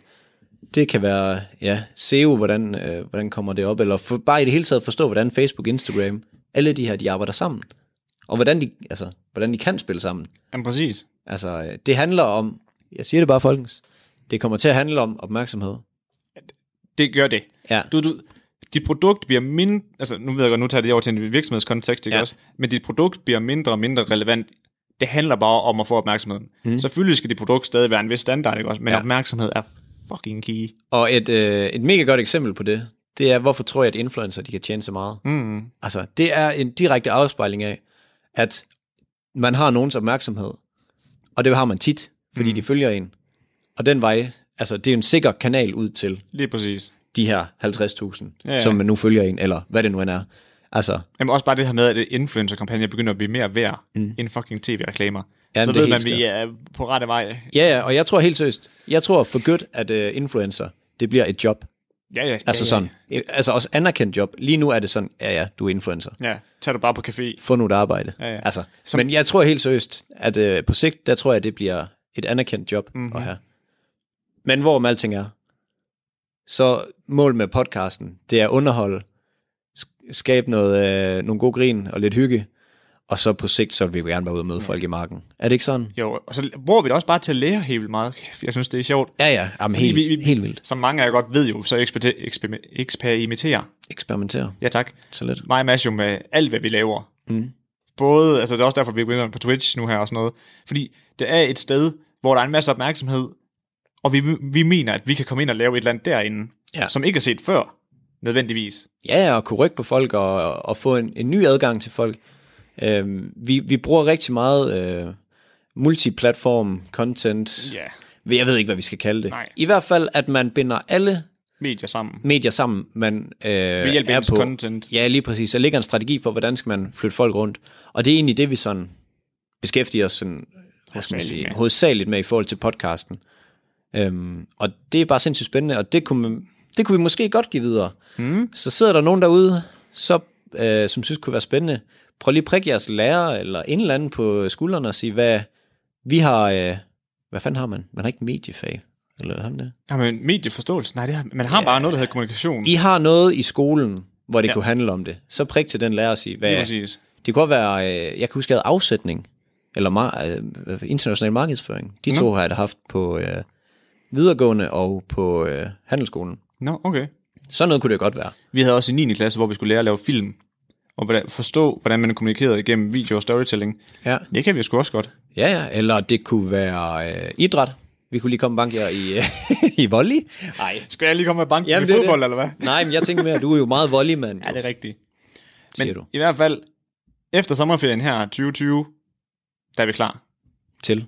Det kan være, ja, SEO, hvordan, øh, hvordan kommer det op, eller for, bare i det hele taget forstå, hvordan Facebook, Instagram, alle de her, de arbejder sammen. Og hvordan de, altså, hvordan de kan spille sammen. Jamen, præcis. Altså, øh, det handler om, jeg siger det bare, folkens, det kommer til at handle om opmærksomhed. Det gør det. Ja. Du, du, dit produkt bliver mindre, altså nu ved jeg godt, nu tager det over til en virksomhedskontekst, ikke Ja. også? Men dit produkt bliver mindre og mindre relevant. Det handler bare om at få opmærksomheden. Mm. Selvfølgelig skal dit produkt stadig være en vis standard, ikke også? Men ja. opmærksomhed er fucking key. Og et, øh, et mega godt eksempel på det, det er, hvorfor tror jeg, at influencer de kan tjene så meget. Mm. Altså, det er en direkte afspejling af, at man har nogens opmærksomhed, og det har man tit, fordi mm. de følger en. Og den vej, altså det er en sikker kanal ud til Lige præcis. De her 50.000, Ja, ja, som man nu følger en, eller hvad det nu end er. Altså, Jamen også bare det her med, at influencer-kampagner begynder at blive mere værd mm. end fucking tv-reklamer. Jamen, så det ved man, at vi er på rette vej. ja, ja, og jeg tror helt seriøst, jeg tror for godt, at uh, influencer, det bliver et job. Ja, ja. Altså ja, sådan, et, altså også anerkendt job. Lige nu er det sådan, ja ja, du er influencer. Ja, tag du bare på café. få nu et arbejde. Ja, ja. Altså, Som- Men jeg tror helt seriøst, at øh, på sigt, der tror jeg, det bliver et anerkendt job Mhm. mm-hmm. at have. Men hvorom alting er, så mål med podcasten, det er underholde, sk- skabe noget, øh, nogle gode grin og lidt hygge, og så på sigt, så vil vi gerne være ude og møde folk i marken. Er det ikke sådan? Jo, og så bruger vi det også bare til at lære helt vildt meget. Jeg synes, det er sjovt. Ja, ja. Jamen, helt, vi- vi- helt vildt. Som mange af jer godt ved jo, så eksper- eksper- eksperimenterer. Eksperimentere Ja, tak. så lidt. Mig og jo med alt, hvad vi laver. Mm. Både, altså det er også derfor, vi begynder på Twitch nu her og sådan noget. Fordi det er et sted, hvor der er en masse opmærksomhed, og vi, vi mener, at vi kan komme ind og lave et eller andet derinde, Ja. som ikke er set før, nødvendigvis. Ja, og kunne rykke på folk og, og få en, en ny adgang til folk. Øhm, vi, vi bruger rigtig meget øh, multiplatform content. Ja, Jeg ved ikke, hvad vi skal kalde det. Nej. I hvert fald, at man binder alle medier sammen. medier sammen, man øh, Ved hjælp er på. content. Ja, lige præcis. Der ligger en strategi for, hvordan skal man flytte folk rundt. Og det er egentlig det, vi sådan beskæftiger os sådan, hvad skal man sige, hovedsageligt med i forhold til podcasten. Øhm, og det er bare sindssygt spændende, og det kunne, det kunne vi måske godt give videre. Mm. Så sidder der nogen derude, så, øh, som synes kunne være spændende, prøv lige at prikke jeres lærer eller en eller anden på skuldrene og sige, hvad vi har... Øh, hvad fanden har man? Man har ikke mediefag. Eller har man det? Jamen, medieforståelse, nej, det har, man har ja. bare noget, der hedder kommunikation. I har noget i skolen, hvor det Ja. kunne handle om det. Så prik til den lærer og sige, hvad, Lige præcis. det kunne godt være, øh, jeg kan huske, jeg havde afsætning, eller mar- øh, international markedsføring. De to har jeg da haft på øh, videregående og på øh, handelsskolen. Nå, okay. Sådan noget kunne det godt være. Vi havde også i 9. klasse, hvor vi skulle lære at lave film, og hvordan, forstå, hvordan man kommunikerede igennem video og storytelling. Ja, Det kan vi sgu også godt. ja, ja. eller det kunne være øh, idræt. Vi kunne lige komme bank jer i, øh, i volley. Nej. Skal jeg lige komme med banken Jamen, i fodbold, det. eller hvad? Nej, men jeg tænker mere, at du er jo meget volleymand. Ja, det er rigtigt. Men du. i hvert fald, efter sommerferien her, 2020, der er vi klar. Til.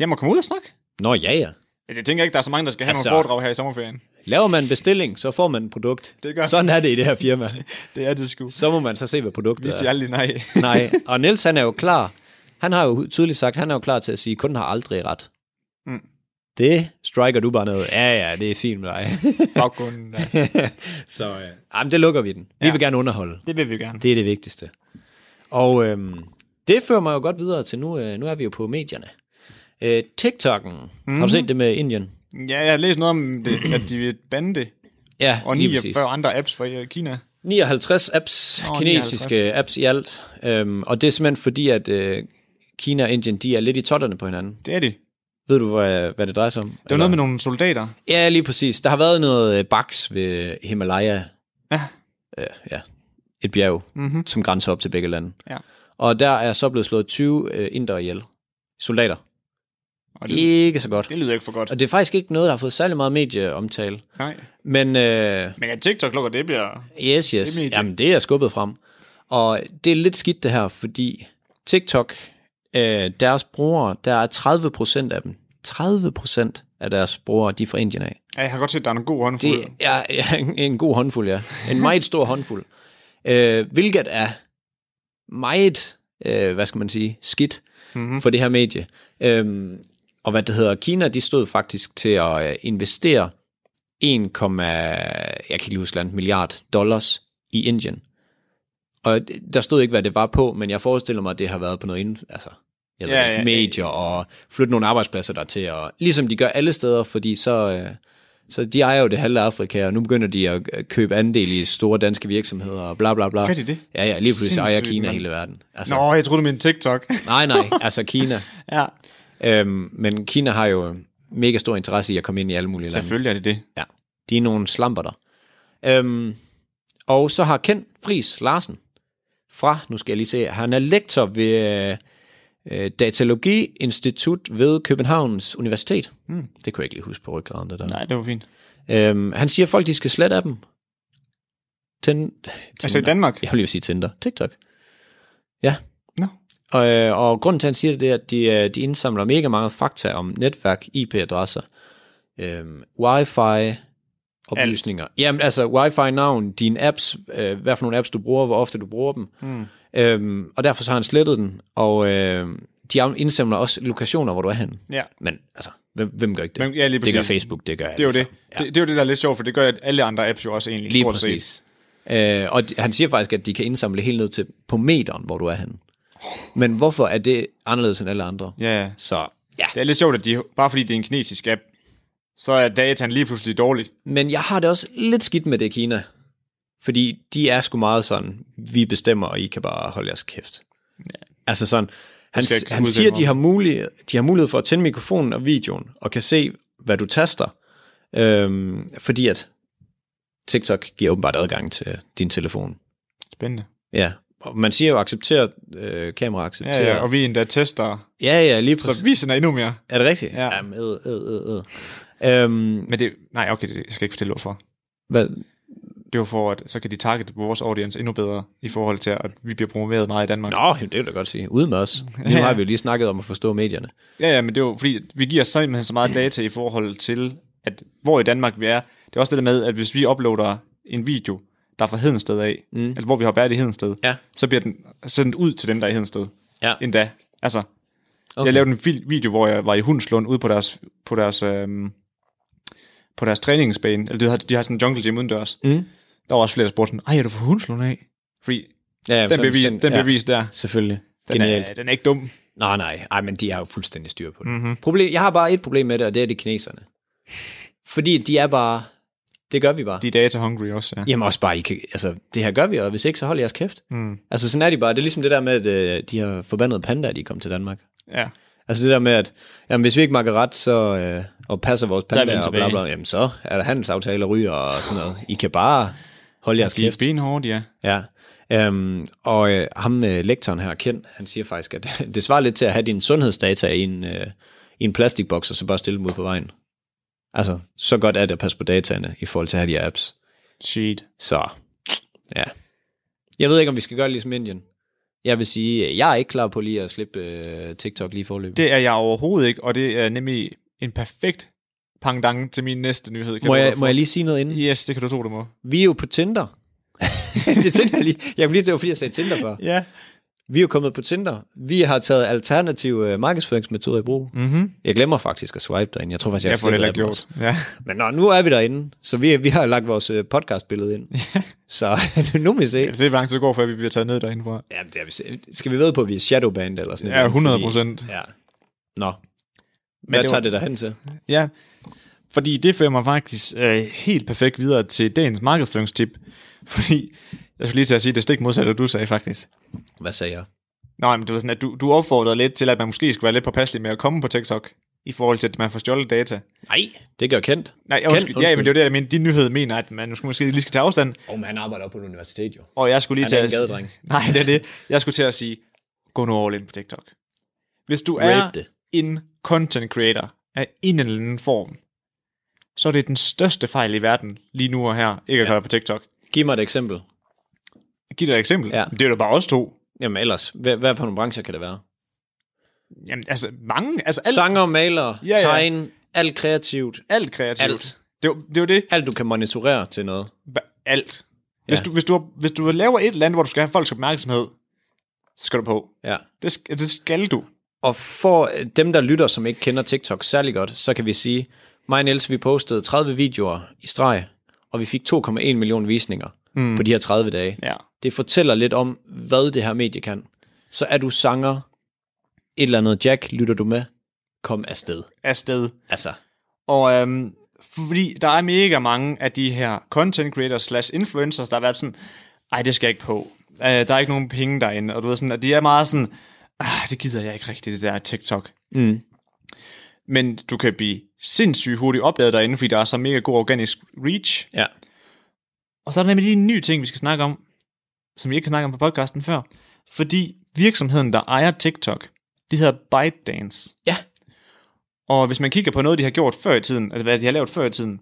Jeg må komme ud og snakke. Nå, ja, ja. Jeg tænker ikke, der er så mange, der skal have Altså- nogle foredrag her i sommerferien. Laver man en bestilling, så får man et produkt. Det gør- Sådan er det i det her firma. Det er det sgu. Så må man så se, hvad produktet Vi er. aldrig nej. Nej, og Niels han er jo klar. Han har jo tydeligt sagt, han er jo klar til at sige, kunden har aldrig ret. Mm. Det striker du bare ned. Ja, ja, det er fint med dig. Baggrunden, ja. så øh, jamen, det lukker vi den. Vi Ja. ja. vil gerne underholde. Det vil vi gerne. Det er det vigtigste. Og øhm, det fører mig jo godt videre til nu. Øh, nu er vi jo på medierne. Øh, TikTok'en. Mm. Har du set det med Indien? Ja, jeg har læst noget om, det, at de vil bande det, Ja, og lige 49 præcis. andre apps fra øh, Kina. 59 apps, oh, kinesiske 59. apps i alt. Øhm, og det er simpelthen fordi, at øh, Kina og Indien, de er lidt i totterne på hinanden. Det er de. Ved du, hvad, hvad det drejer sig om? Det var noget med nogle soldater. Ja, lige præcis. Der har været noget øh, baks ved Himalaya. Ja. Øh, ja, et bjerg, Mm-hmm. som grænser op til begge lande. Ja. Og der er så blevet slået 20 øh, inder ihjel. Soldater. Og det, Ikke så godt. det lyder ikke for godt. Og det er faktisk ikke noget, der har fået særlig meget medieomtale. Nej. Men øh, Men at TikTok lukker, det bliver... yes, yes. Det. Jamen, det er skubbet frem. Og det er lidt skidt det her, fordi TikTok, øh, deres brugere, der er 30 procent af dem. 30 procent af deres brugere, de er fra Indien af. Ja, jeg har godt set, at der er nogle gode håndfulde. Det er ja, en, en god håndfuld, ja. En meget stor håndfuld. Øh, hvilket er meget, øh, hvad skal man sige, skidt Mhm. for det her medie. Øhm, og hvad det hedder, Kina, de stod faktisk til at øh, investere 1, jeg kan ikke huske, land, milliard dollars i Indien. Og der stod ikke, hvad det var på, men jeg forestiller mig, at det har været på noget inden, altså, jeg ved Ja, ja, ikke, ja, medier og flytte nogle arbejdspladser der til, og ligesom de gør alle steder, fordi så, øh, så de ejer jo det halve Afrika, og nu begynder de at øh, købe andel i store danske virksomheder, og bla bla bla. Kan de det? Ja, ja, lige pludselig ejer Kina mand. hele verden. Altså, Nå, jeg troede, du mente TikTok. Nej, nej, altså Kina. ja. Øhm, men Kina har jo mega stor interesse i at komme ind i alle mulige lande. Selvfølgelig er det det. Ja, de er nogle slamper der. Øhm, og så har Ken Friis Larsen fra, nu skal jeg lige se, han er lektor ved øh, Datalogi Institut ved Københavns Universitet. Mm. Det kunne jeg ikke lige huske på ryggraden, det der. Nej, det var fint. Øhm, han siger, at folk de skal slette af dem. Ten, Altså i Danmark? Jeg vil lige sige Tinder. TikTok. Ja. Og, øh, og grunden til, at han siger det, det er, at de, øh, de indsamler mega mange fakta om netværk, IP-adresser, øhm, wifi, oplysninger. Alt. Jamen altså, wifi-navn, dine apps, øh, hvad for nogle apps du bruger, hvor ofte du bruger dem. Mm. Øhm, og derfor så har han slettet den, og øh, de indsamler også lokationer, hvor du er henne. Ja. Men altså, hvem, hvem gør ikke det? Men, ja, det gør. Facebook, det gør Det er jo det. Ja. det. Det er jo det, der er lidt sjovt, for det gør alle andre apps jo også egentlig. Lige præcis. Øh, og han siger faktisk, at de kan indsamle helt ned til på meteren, hvor du er henne. Men hvorfor er det anderledes end alle andre? Ja, Så ja. det er lidt sjovt, at de, bare fordi det er en kinesisk app, så er dataen lige pludselig dårligt. Men jeg har det også lidt skidt med det i Kina. Fordi de er sgu meget sådan, vi bestemmer, og I kan bare holde jeres kæft. Ja. Altså sådan, han, han siger, at de har, mulighed, de har mulighed for at tænde mikrofonen og videoen, og kan se, hvad du taster. Øhm, fordi at TikTok giver åbenbart adgang til din telefon. Spændende. Ja, og man siger jo acceptere, øh, kamera Ja, acceptere. ja, og vi endda tester, ja, ja, lige præcis. så vi sender endnu mere. Er det rigtigt? Ja. Jamen, øh, øh, øh, øh. Øhm, Men det, nej, okay, det, jeg skal ikke fortælle hvorfor. hvad, Det var for, at så kan de targete vores audience endnu bedre, i forhold til, at vi bliver promoveret meget i Danmark. Nå, det vil jeg godt sige. Ude med os. Nu Ja. har vi jo lige snakket om at forstå medierne. Ja, ja, men det er jo fordi, vi giver simpelthen så meget data i forhold til, at hvor i Danmark vi er. Det er også det der med, at hvis vi uploader en video, der er fra Hedensted af, mm. eller hvor vi har været i Hedensted, Ja. så bliver den sendt ud til dem, der er i Hedensted. Ja. Endda. Altså, okay. Jeg lavede en video, hvor jeg var i Hundslund ude på deres, på deres, øhm, på deres træningsbane. Eller de har, de har sådan en jungle gym udendørs. Mm. Der var også flere, der spurgte sådan, ej, er du for hundslund af? Fordi Ja, den, bevis, den ja, bevis der, Selvfølgelig. den Genialt. er, den er ikke dum. Nej, nej. Ej, men de har jo fuldstændig styr på det. Mm-hmm. Problem, jeg har bare et problem med det, og det er de kineserne. Fordi de er bare... Det gør vi bare. De er data hungry også, ja. Jamen også bare, I kan, altså, det her gør vi, og hvis ikke, så hold jeres kæft. Mm. Altså sådan er de bare. Det er ligesom det der med, at øh, de har forbandet pandaer, de kom til Danmark. ja. Altså det der med, at jamen, hvis vi ikke makker ret, så, øh, og passer vores er pandaer og bla bla, jamen så er der handelsaftaler, ryger og sådan noget. I kan bare holde jeres De er kæft. benhårdt, ja. Ja. Øhm, og øh, ham, øh, lektoren her, Ken, han siger faktisk, at det svarer lidt til at have dine sundhedsdata i en, øh, i en plastikboks, og så bare stille dem ud på vejen. Altså, så godt er det at passe på dataene i forhold til at have de her apps. Shit. Så, ja. Jeg ved ikke, om vi skal gøre det ligesom Indien. Jeg vil sige, jeg er ikke klar på lige at slippe øh, TikTok lige forløbet. Det er jeg overhovedet ikke, og det er nemlig en perfekt pangdang til min næste nyhed. Kan må, jeg, må jeg lige sige noget inden? Yes, det kan du tro, du må. Vi er jo på Tinder. det tænkte jeg lige. Jeg kunne lige var, fordi jeg sagde Tinder før. Ja. Vi er jo kommet på Tinder. Vi har taget alternative øh, markedsføringsmetoder i brug. Mm-hmm. Jeg glemmer faktisk at swipe derinde. Jeg tror faktisk, jeg, Jeg får det gjort. Ja. Men nå, nu er vi derinde, så vi, vi har lagt vores øh, podcastbillede ind. så nu må vi se. Det er lang tid det går, før vi bliver taget ned derinde fra. Ja, det er. Skal vi ved på, at vi er shadowband eller sådan Ja, noget? 100 Fordi- procent. Ja. Nå. Men Hvad det var- tager det derhen til? Ja, fordi det fører mig faktisk øh, helt perfekt videre til dagens markedsføringstip. Fordi, jeg skulle lige til at sige det stik modsatte, du sagde faktisk. Hvad sagde jeg? Nå, men du, var sådan, at du, du opfordrede lidt til, at man måske skulle være lidt påpasselig med at komme på TikTok, i forhold til, at man får stjålet data. Nej, det gør Kent. Nej, Ken, undskyld, ja, men det var det, jeg mente. Din nyhed mener, at man måske, måske lige skal tage afstand. Åh, oh, men han arbejder op på et universitet jo. Og jeg skulle lige Han er til en at gadedreng. Nej, det er det. Jeg skulle til at sige, gå nu all in på TikTok. Hvis du er det. en content creator af en eller anden form, så er det den største fejl i verden lige nu og her, ikke at Ja. gøre på TikTok. Giv mig et eksempel. Giv dig et eksempel. Ja. Det er jo bare os to. Jamen ellers, hvad, hvad for nogle brancher kan det være? Jamen, altså mange, altså alt, Sanger, maler, Ja, ja. tegn, alt kreativt. alt kreativt. Alt. Det er det. Er jo det. Alt, du kan monitorere til noget. Alt. Hvis, Ja. du, hvis, du, hvis du laver et eller andet, hvor du skal have folks opmærksomhed, så skal du på. Ja. Det, det skal du. Og for dem, der lytter, som ikke kender TikTok særlig godt, så kan vi sige, mig og Niels, vi postede 30 videoer i streg, og vi fik 2,1 millioner visninger mm. på de her 30 dage. Ja. Det fortæller lidt om, hvad det her medie kan. Så er du sanger, et eller andet Jack, lytter du med, kom afsted. Afsted. Altså, Og øhm, fordi der er mega mange af de her content creators slash influencers, der har været sådan, ej, det skal jeg ikke på. Uh, der er ikke nogen penge derinde. Og du ved sådan, at de er meget sådan, ah, det gider jeg ikke rigtigt, det der TikTok. mm. Men du kan blive sindssygt hurtigt opdaget derinde, fordi der er så mega god organisk reach. ja. Og så er der nemlig lige en ny ting, vi skal snakke om, som vi ikke har snakket om på podcasten før. Fordi virksomheden, der ejer TikTok, de hedder ByteDance. Ja. Og hvis man kigger på noget, de har gjort før i tiden, altså hvad de har lavet før i tiden,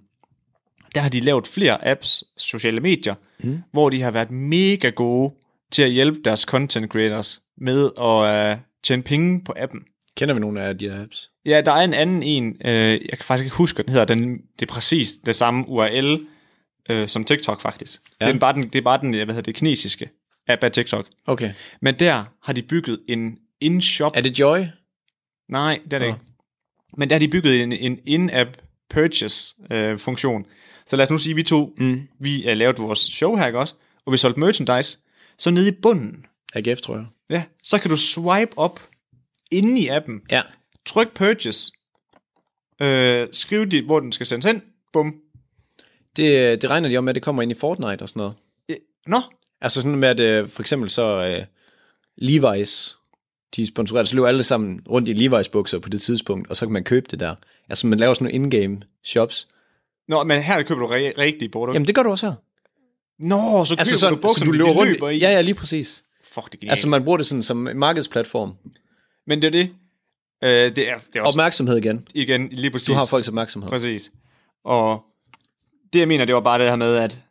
der har de lavet flere apps, sociale medier, mm. hvor de har været mega gode til at hjælpe deres content creators med at uh, tjene penge på appen. Kender vi nogle af de her apps? Ja, der er en anden en, øh, jeg kan faktisk ikke huske, den hedder, den, det er præcis det samme URL øh, som TikTok faktisk. Ja. Det, er bare den, det er bare den, hvad hedder det, kinesiske app af TikTok. Okay. Men der har de bygget en in-shop. Er det Joy? Nej, det er det Nå. ikke. Men der har de bygget en, en in-app purchase øh, funktion. Så lad os nu sige, at vi to, mm. vi har lavet vores show her, ikke også? Og vi solgte merchandise. Så nede i bunden, AGF, tror jeg. ja, så kan du swipe op inde i appen, Ja. tryk purchase, øh, skriv dit, hvor den skal sendes hen, bum. Det, det regner de om med, at det kommer ind i Fortnite og sådan noget. Nå, Altså sådan med, at øh, for eksempel så uh, Levi's, de sponsorerer, så løber alle sammen rundt i Levi's bukser på det tidspunkt, og så kan man købe det der. Altså man laver sådan nogle in-game shops. Nå men her køber du re- rigtige produkter. Jamen det gør du også her. Nå, så køber Altså du sådan, bukserne, så du løber rundt. løber i. Ja, ja, lige præcis. Fuck, det er genialt. Altså man bruger det sådan som en markedsplatform. Men det er det. Øh, det, er, det er også Opmærksomhed igen. igen lige præcis. Du har folks opmærksomhed. Præcis. Og det jeg mener, det var bare det her med, at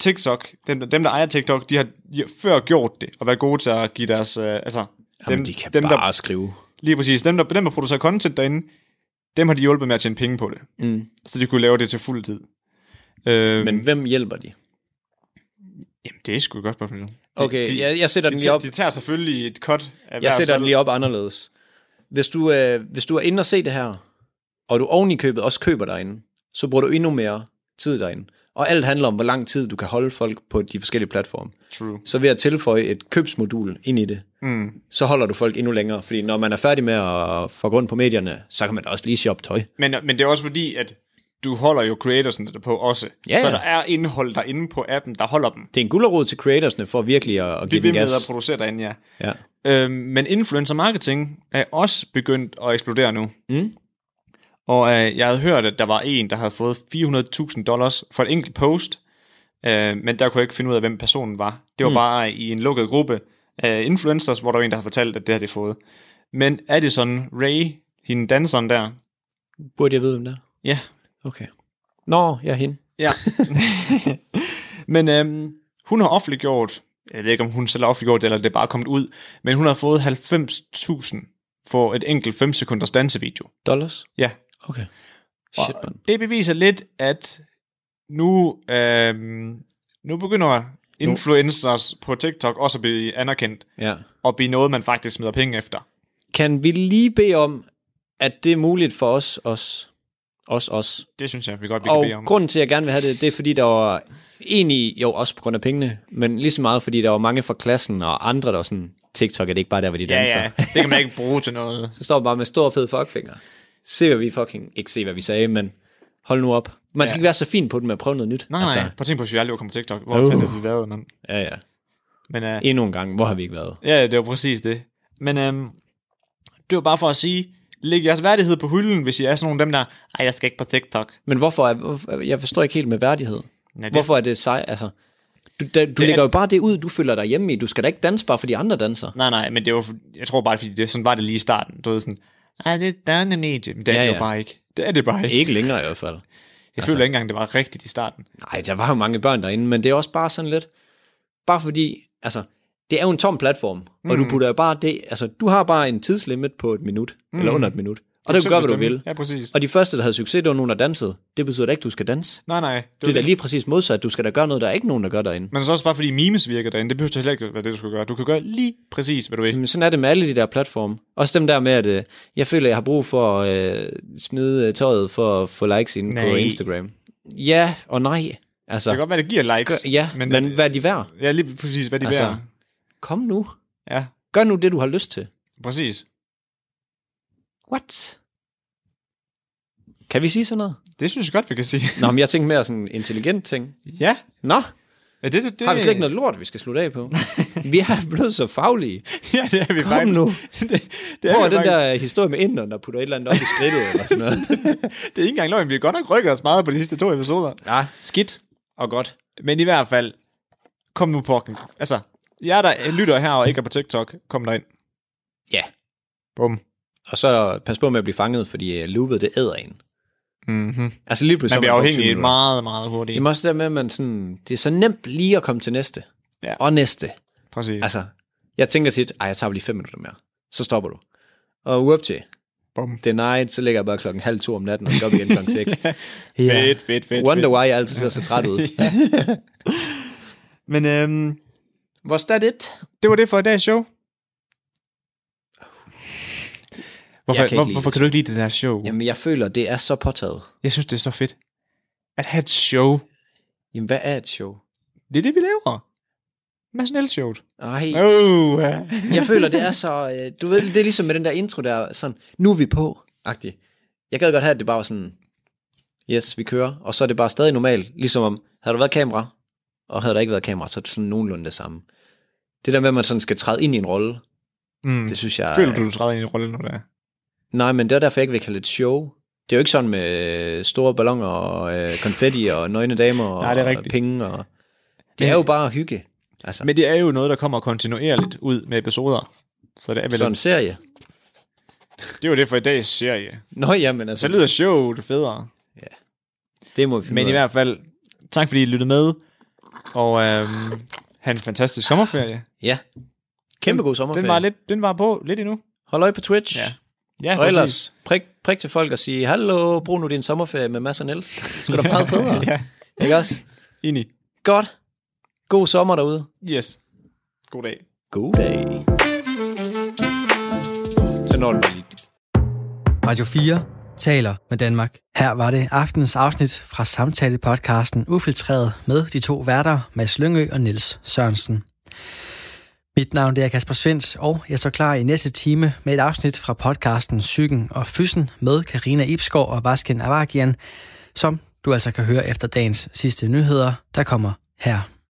TikTok, dem, dem der ejer TikTok, de har, de har før gjort det, og været gode til at give deres, øh, altså, Jamen, dem, de kan dem, bare der, skrive. lige præcis, dem der, dem der producerer content derinde, dem har de hjulpet med at tjene penge på det. Mm. Så de kunne lave det til fuld tid. Øh, Men hvem hjælper de? jamen, det er sgu et godt spørgsmål. De, Okay, de, jeg, jeg sætter de, den lige op. de, tager selvfølgelig et cut af Jeg sætter den lige op anderledes. Hvis du, øh, hvis du er inde og se det her, og du oven i købet også køber derinde, så bruger du endnu mere tid derinde. Og alt handler om, hvor lang tid du kan holde folk på de forskellige platforme. True. Så ved at tilføje et købsmodul ind i det, mm. så holder du folk endnu længere. Fordi når man er færdig med at få grund på medierne, så kan man da også lige shoppe tøj. Men, men det er også fordi, at du holder jo creatorsne på også. Ja, Så ja. der er indhold derinde på appen, der holder dem. Det er en gulderod til creatorsne for virkelig at, at give vil den med at gas. producere derinde, ja. Ja. Øhm, men influencer marketing er også begyndt at eksplodere nu. Mm. Og øh, jeg havde hørt, at der var en, der havde fået 400.000 dollars for et enkelt post, øh, men der kunne jeg ikke finde ud af, hvem personen var. Det var mm. bare i en lukket gruppe af influencers, hvor der var en, der havde fortalt, at det har de fået. Men er det sådan, Ray, hende danseren der, Burde jeg vide, hvem det er? ja, Okay. Nå, jeg er hende. Ja. men øhm, hun har offentliggjort, jeg ved ikke om hun selv har offentliggjort det, eller det er bare kommet ud, men hun har fået 90.000 for et enkelt 5 sekunders dansevideo. Dollars? Ja. Okay. Shit, man. Det beviser lidt, at nu, øhm, nu begynder influencers på TikTok også at blive anerkendt, Ja. og blive noget, man faktisk smider penge efter. Kan vi lige bede om, at det er muligt for os, os, os, os. Det synes jeg, vi godt vi kan Og bede om. grunden til, at jeg gerne vil have det, det er fordi, der var egentlig, jo også på grund af pengene, men lige så meget, fordi der var mange fra klassen og andre, der sådan, TikTok er det ikke bare der, hvor de Ja, danser. ja, det kan man ikke bruge til noget. Så står man bare med stor fed fuckfinger. Se, hvad vi fucking, ikke se, hvad vi sagde, men hold nu op. Man skal Ja. ikke være så fin på det med at prøve noget nyt. Nej, altså, nej, prøv at tænke på, hvis vi aldrig var kommet på TikTok. Hvor Uh. fanden har vi været, mand? Ja, ja. Men uh, Endnu en gang, hvor har vi ikke været? Ja, det var præcis det. Men øhm, det var bare for at sige, læg jeres værdighed på hylden, hvis I er sådan nogle af dem der, ej, jeg skal ikke på TikTok. Men hvorfor, er, hvorfor jeg forstår ikke helt med værdighed. Nej, det, Hvorfor er det sej, altså... Du, da, du er- lægger jo bare det ud, du føler dig hjemme i. Du skal da ikke danse bare, fordi andre danser. Nej, nej, men det var, jeg tror bare, fordi det, sådan var det lige i starten. Du ved sådan, ej, det er et børnemedie. Men det er Ja, det jo bare ikke. Det er det bare ikke. Ikke længere i hvert fald. Jeg føler ikke engang, det var rigtigt i starten. Nej, der var jo mange børn derinde, men det er også bare sådan lidt... Bare fordi, altså... Det er jo en tom platform, mm. og du putter jo bare det... Altså, du har bare en tidslimit på et minut, mm. eller under et minut. Og det, er du gør, hvad du vil. Ja, præcis. Og de første, der havde succes, det var nogen, der dansede. Det betyder da ikke, du skal danse. Nej, nej. Det, Det er da lige præcis modsat. Du skal da gøre noget, der er ikke nogen, der gør derinde. Men så også bare fordi memes virker derinde. Det behøver heller ikke være det, du skal gøre. Du kan gøre lige præcis, hvad du vil. Men sådan er det med alle de der platforme. Også dem der med, at øh, jeg føler, jeg har brug for at øh, smide øh, tøjet for at få likes ind på. Instagram. Ja og nej. Altså, Det kan godt være, det giver likes. gør, ja, men, men at- hvad er de værd? Ja, lige præcis, hvad de Altså, altså, Kom nu. Ja, Gør nu det, du har lyst til. præcis. What? Kan vi sige sådan noget? Det synes jeg godt, vi kan sige. Nå, men jeg tænkte mere sådan en intelligent ting. ja. Nå, Ja, det, det, det, har vi slet ikke noget lort, vi skal slutte af på? vi er blevet så faglige. Ja, det er vi Kom faktisk. nu. det, det er Hvor er den faktisk. der historie med inderen, der putter et eller andet op i skridtet, eller sådan noget? Det er ikke engang løgn, vi har godt nok rykket os meget på de sidste to episoder. ja, skidt og godt. Men i hvert fald, kom nu på. Altså, jer der lytter her og ikke er på TikTok, kom derind. Ja. Bum. Og så pas på med at blive fanget, fordi uh, loopet, det æder en. Mm-hmm. Altså lige pludselig... Man er bliver brugt 20 afhængig meget, meget hurtigt. Jamen også der med, at man sådan, det er så nemt lige at komme til næste. Ja. Og næste. Præcis. Altså, jeg tænker tit, ej, jeg tager lige fem minutter mere. Så stopper du. Og uop til, Bum. det er night, så ligger jeg bare klokken halv to om natten, og skal op igen klokken seks. Fedt, fedt, fedt. Wonder fedt. why jeg altid ser så træt ud. Men øhm, Was that it? det var det for i dagens show. Hvorfor, kan hvor, hvorfor det. kan du ikke lide det der show? Jamen, jeg føler, det er så påtaget. Jeg synes, det er så fedt. At have et show. Jamen, hvad er et show? Det er det, vi laver. Mads Niels showet. Ej, Oh, jeg føler, det er så... øh, Du ved, det er ligesom med den der intro der, sådan, nu er vi på, agtig. Jeg gad godt have, at det bare var sådan, yes, vi kører, og så er det bare stadig normalt, ligesom om, havde der været kamera, og havde der ikke været kamera, så er det sådan nogenlunde det samme. Det der med, at man sådan skal træde ind i en rolle, mm. det synes jeg... Føler du, du træder ind i rollen nu der? Nej, men det er derfor, jeg ikke vil kalde det et show. Det er jo ikke sådan med øh, store balloner og øh, konfetti og nøgne damer og, Nej, det er og rigtigt. penge. Og... Det Men- er jo bare hygge. Altså, Men det er jo noget, der kommer kontinuerligt ud med episoder. Så det er vel... sådan en serie. Det var det for i dags serie. Nå, jamen altså, Så lyder showet federe. det må vi finde Men ud i af. hvert fald, tak fordi I lyttede med. Og øhm, have en fantastisk sommerferie. Ja. Kæmpe god sommerferie. Den var, lidt, den var på lidt endnu. Hold øje på Twitch. Ja. Ja, Og ellers, prik, prik til folk og sige, hallo, brug nu din sommerferie med Mads og Niels. Det skulle da meget federe. ja, Ikke også? enig. Godt. God sommer derude. Yes. God dag. God dag. Så når det bare lige. Radio 4 taler med Danmark. Her var det aftens afsnit fra samtale-podcasten Ufiltreret med de to værter, Mads Lyngø og Nils Sørensen. Mit navn er Kasper Svens, og jeg står klar i næste time med et afsnit fra podcasten Psyken og Fyssen med Karina Ibskov og Vasken Avagian, som du altså kan høre efter dagens sidste nyheder, der kommer her.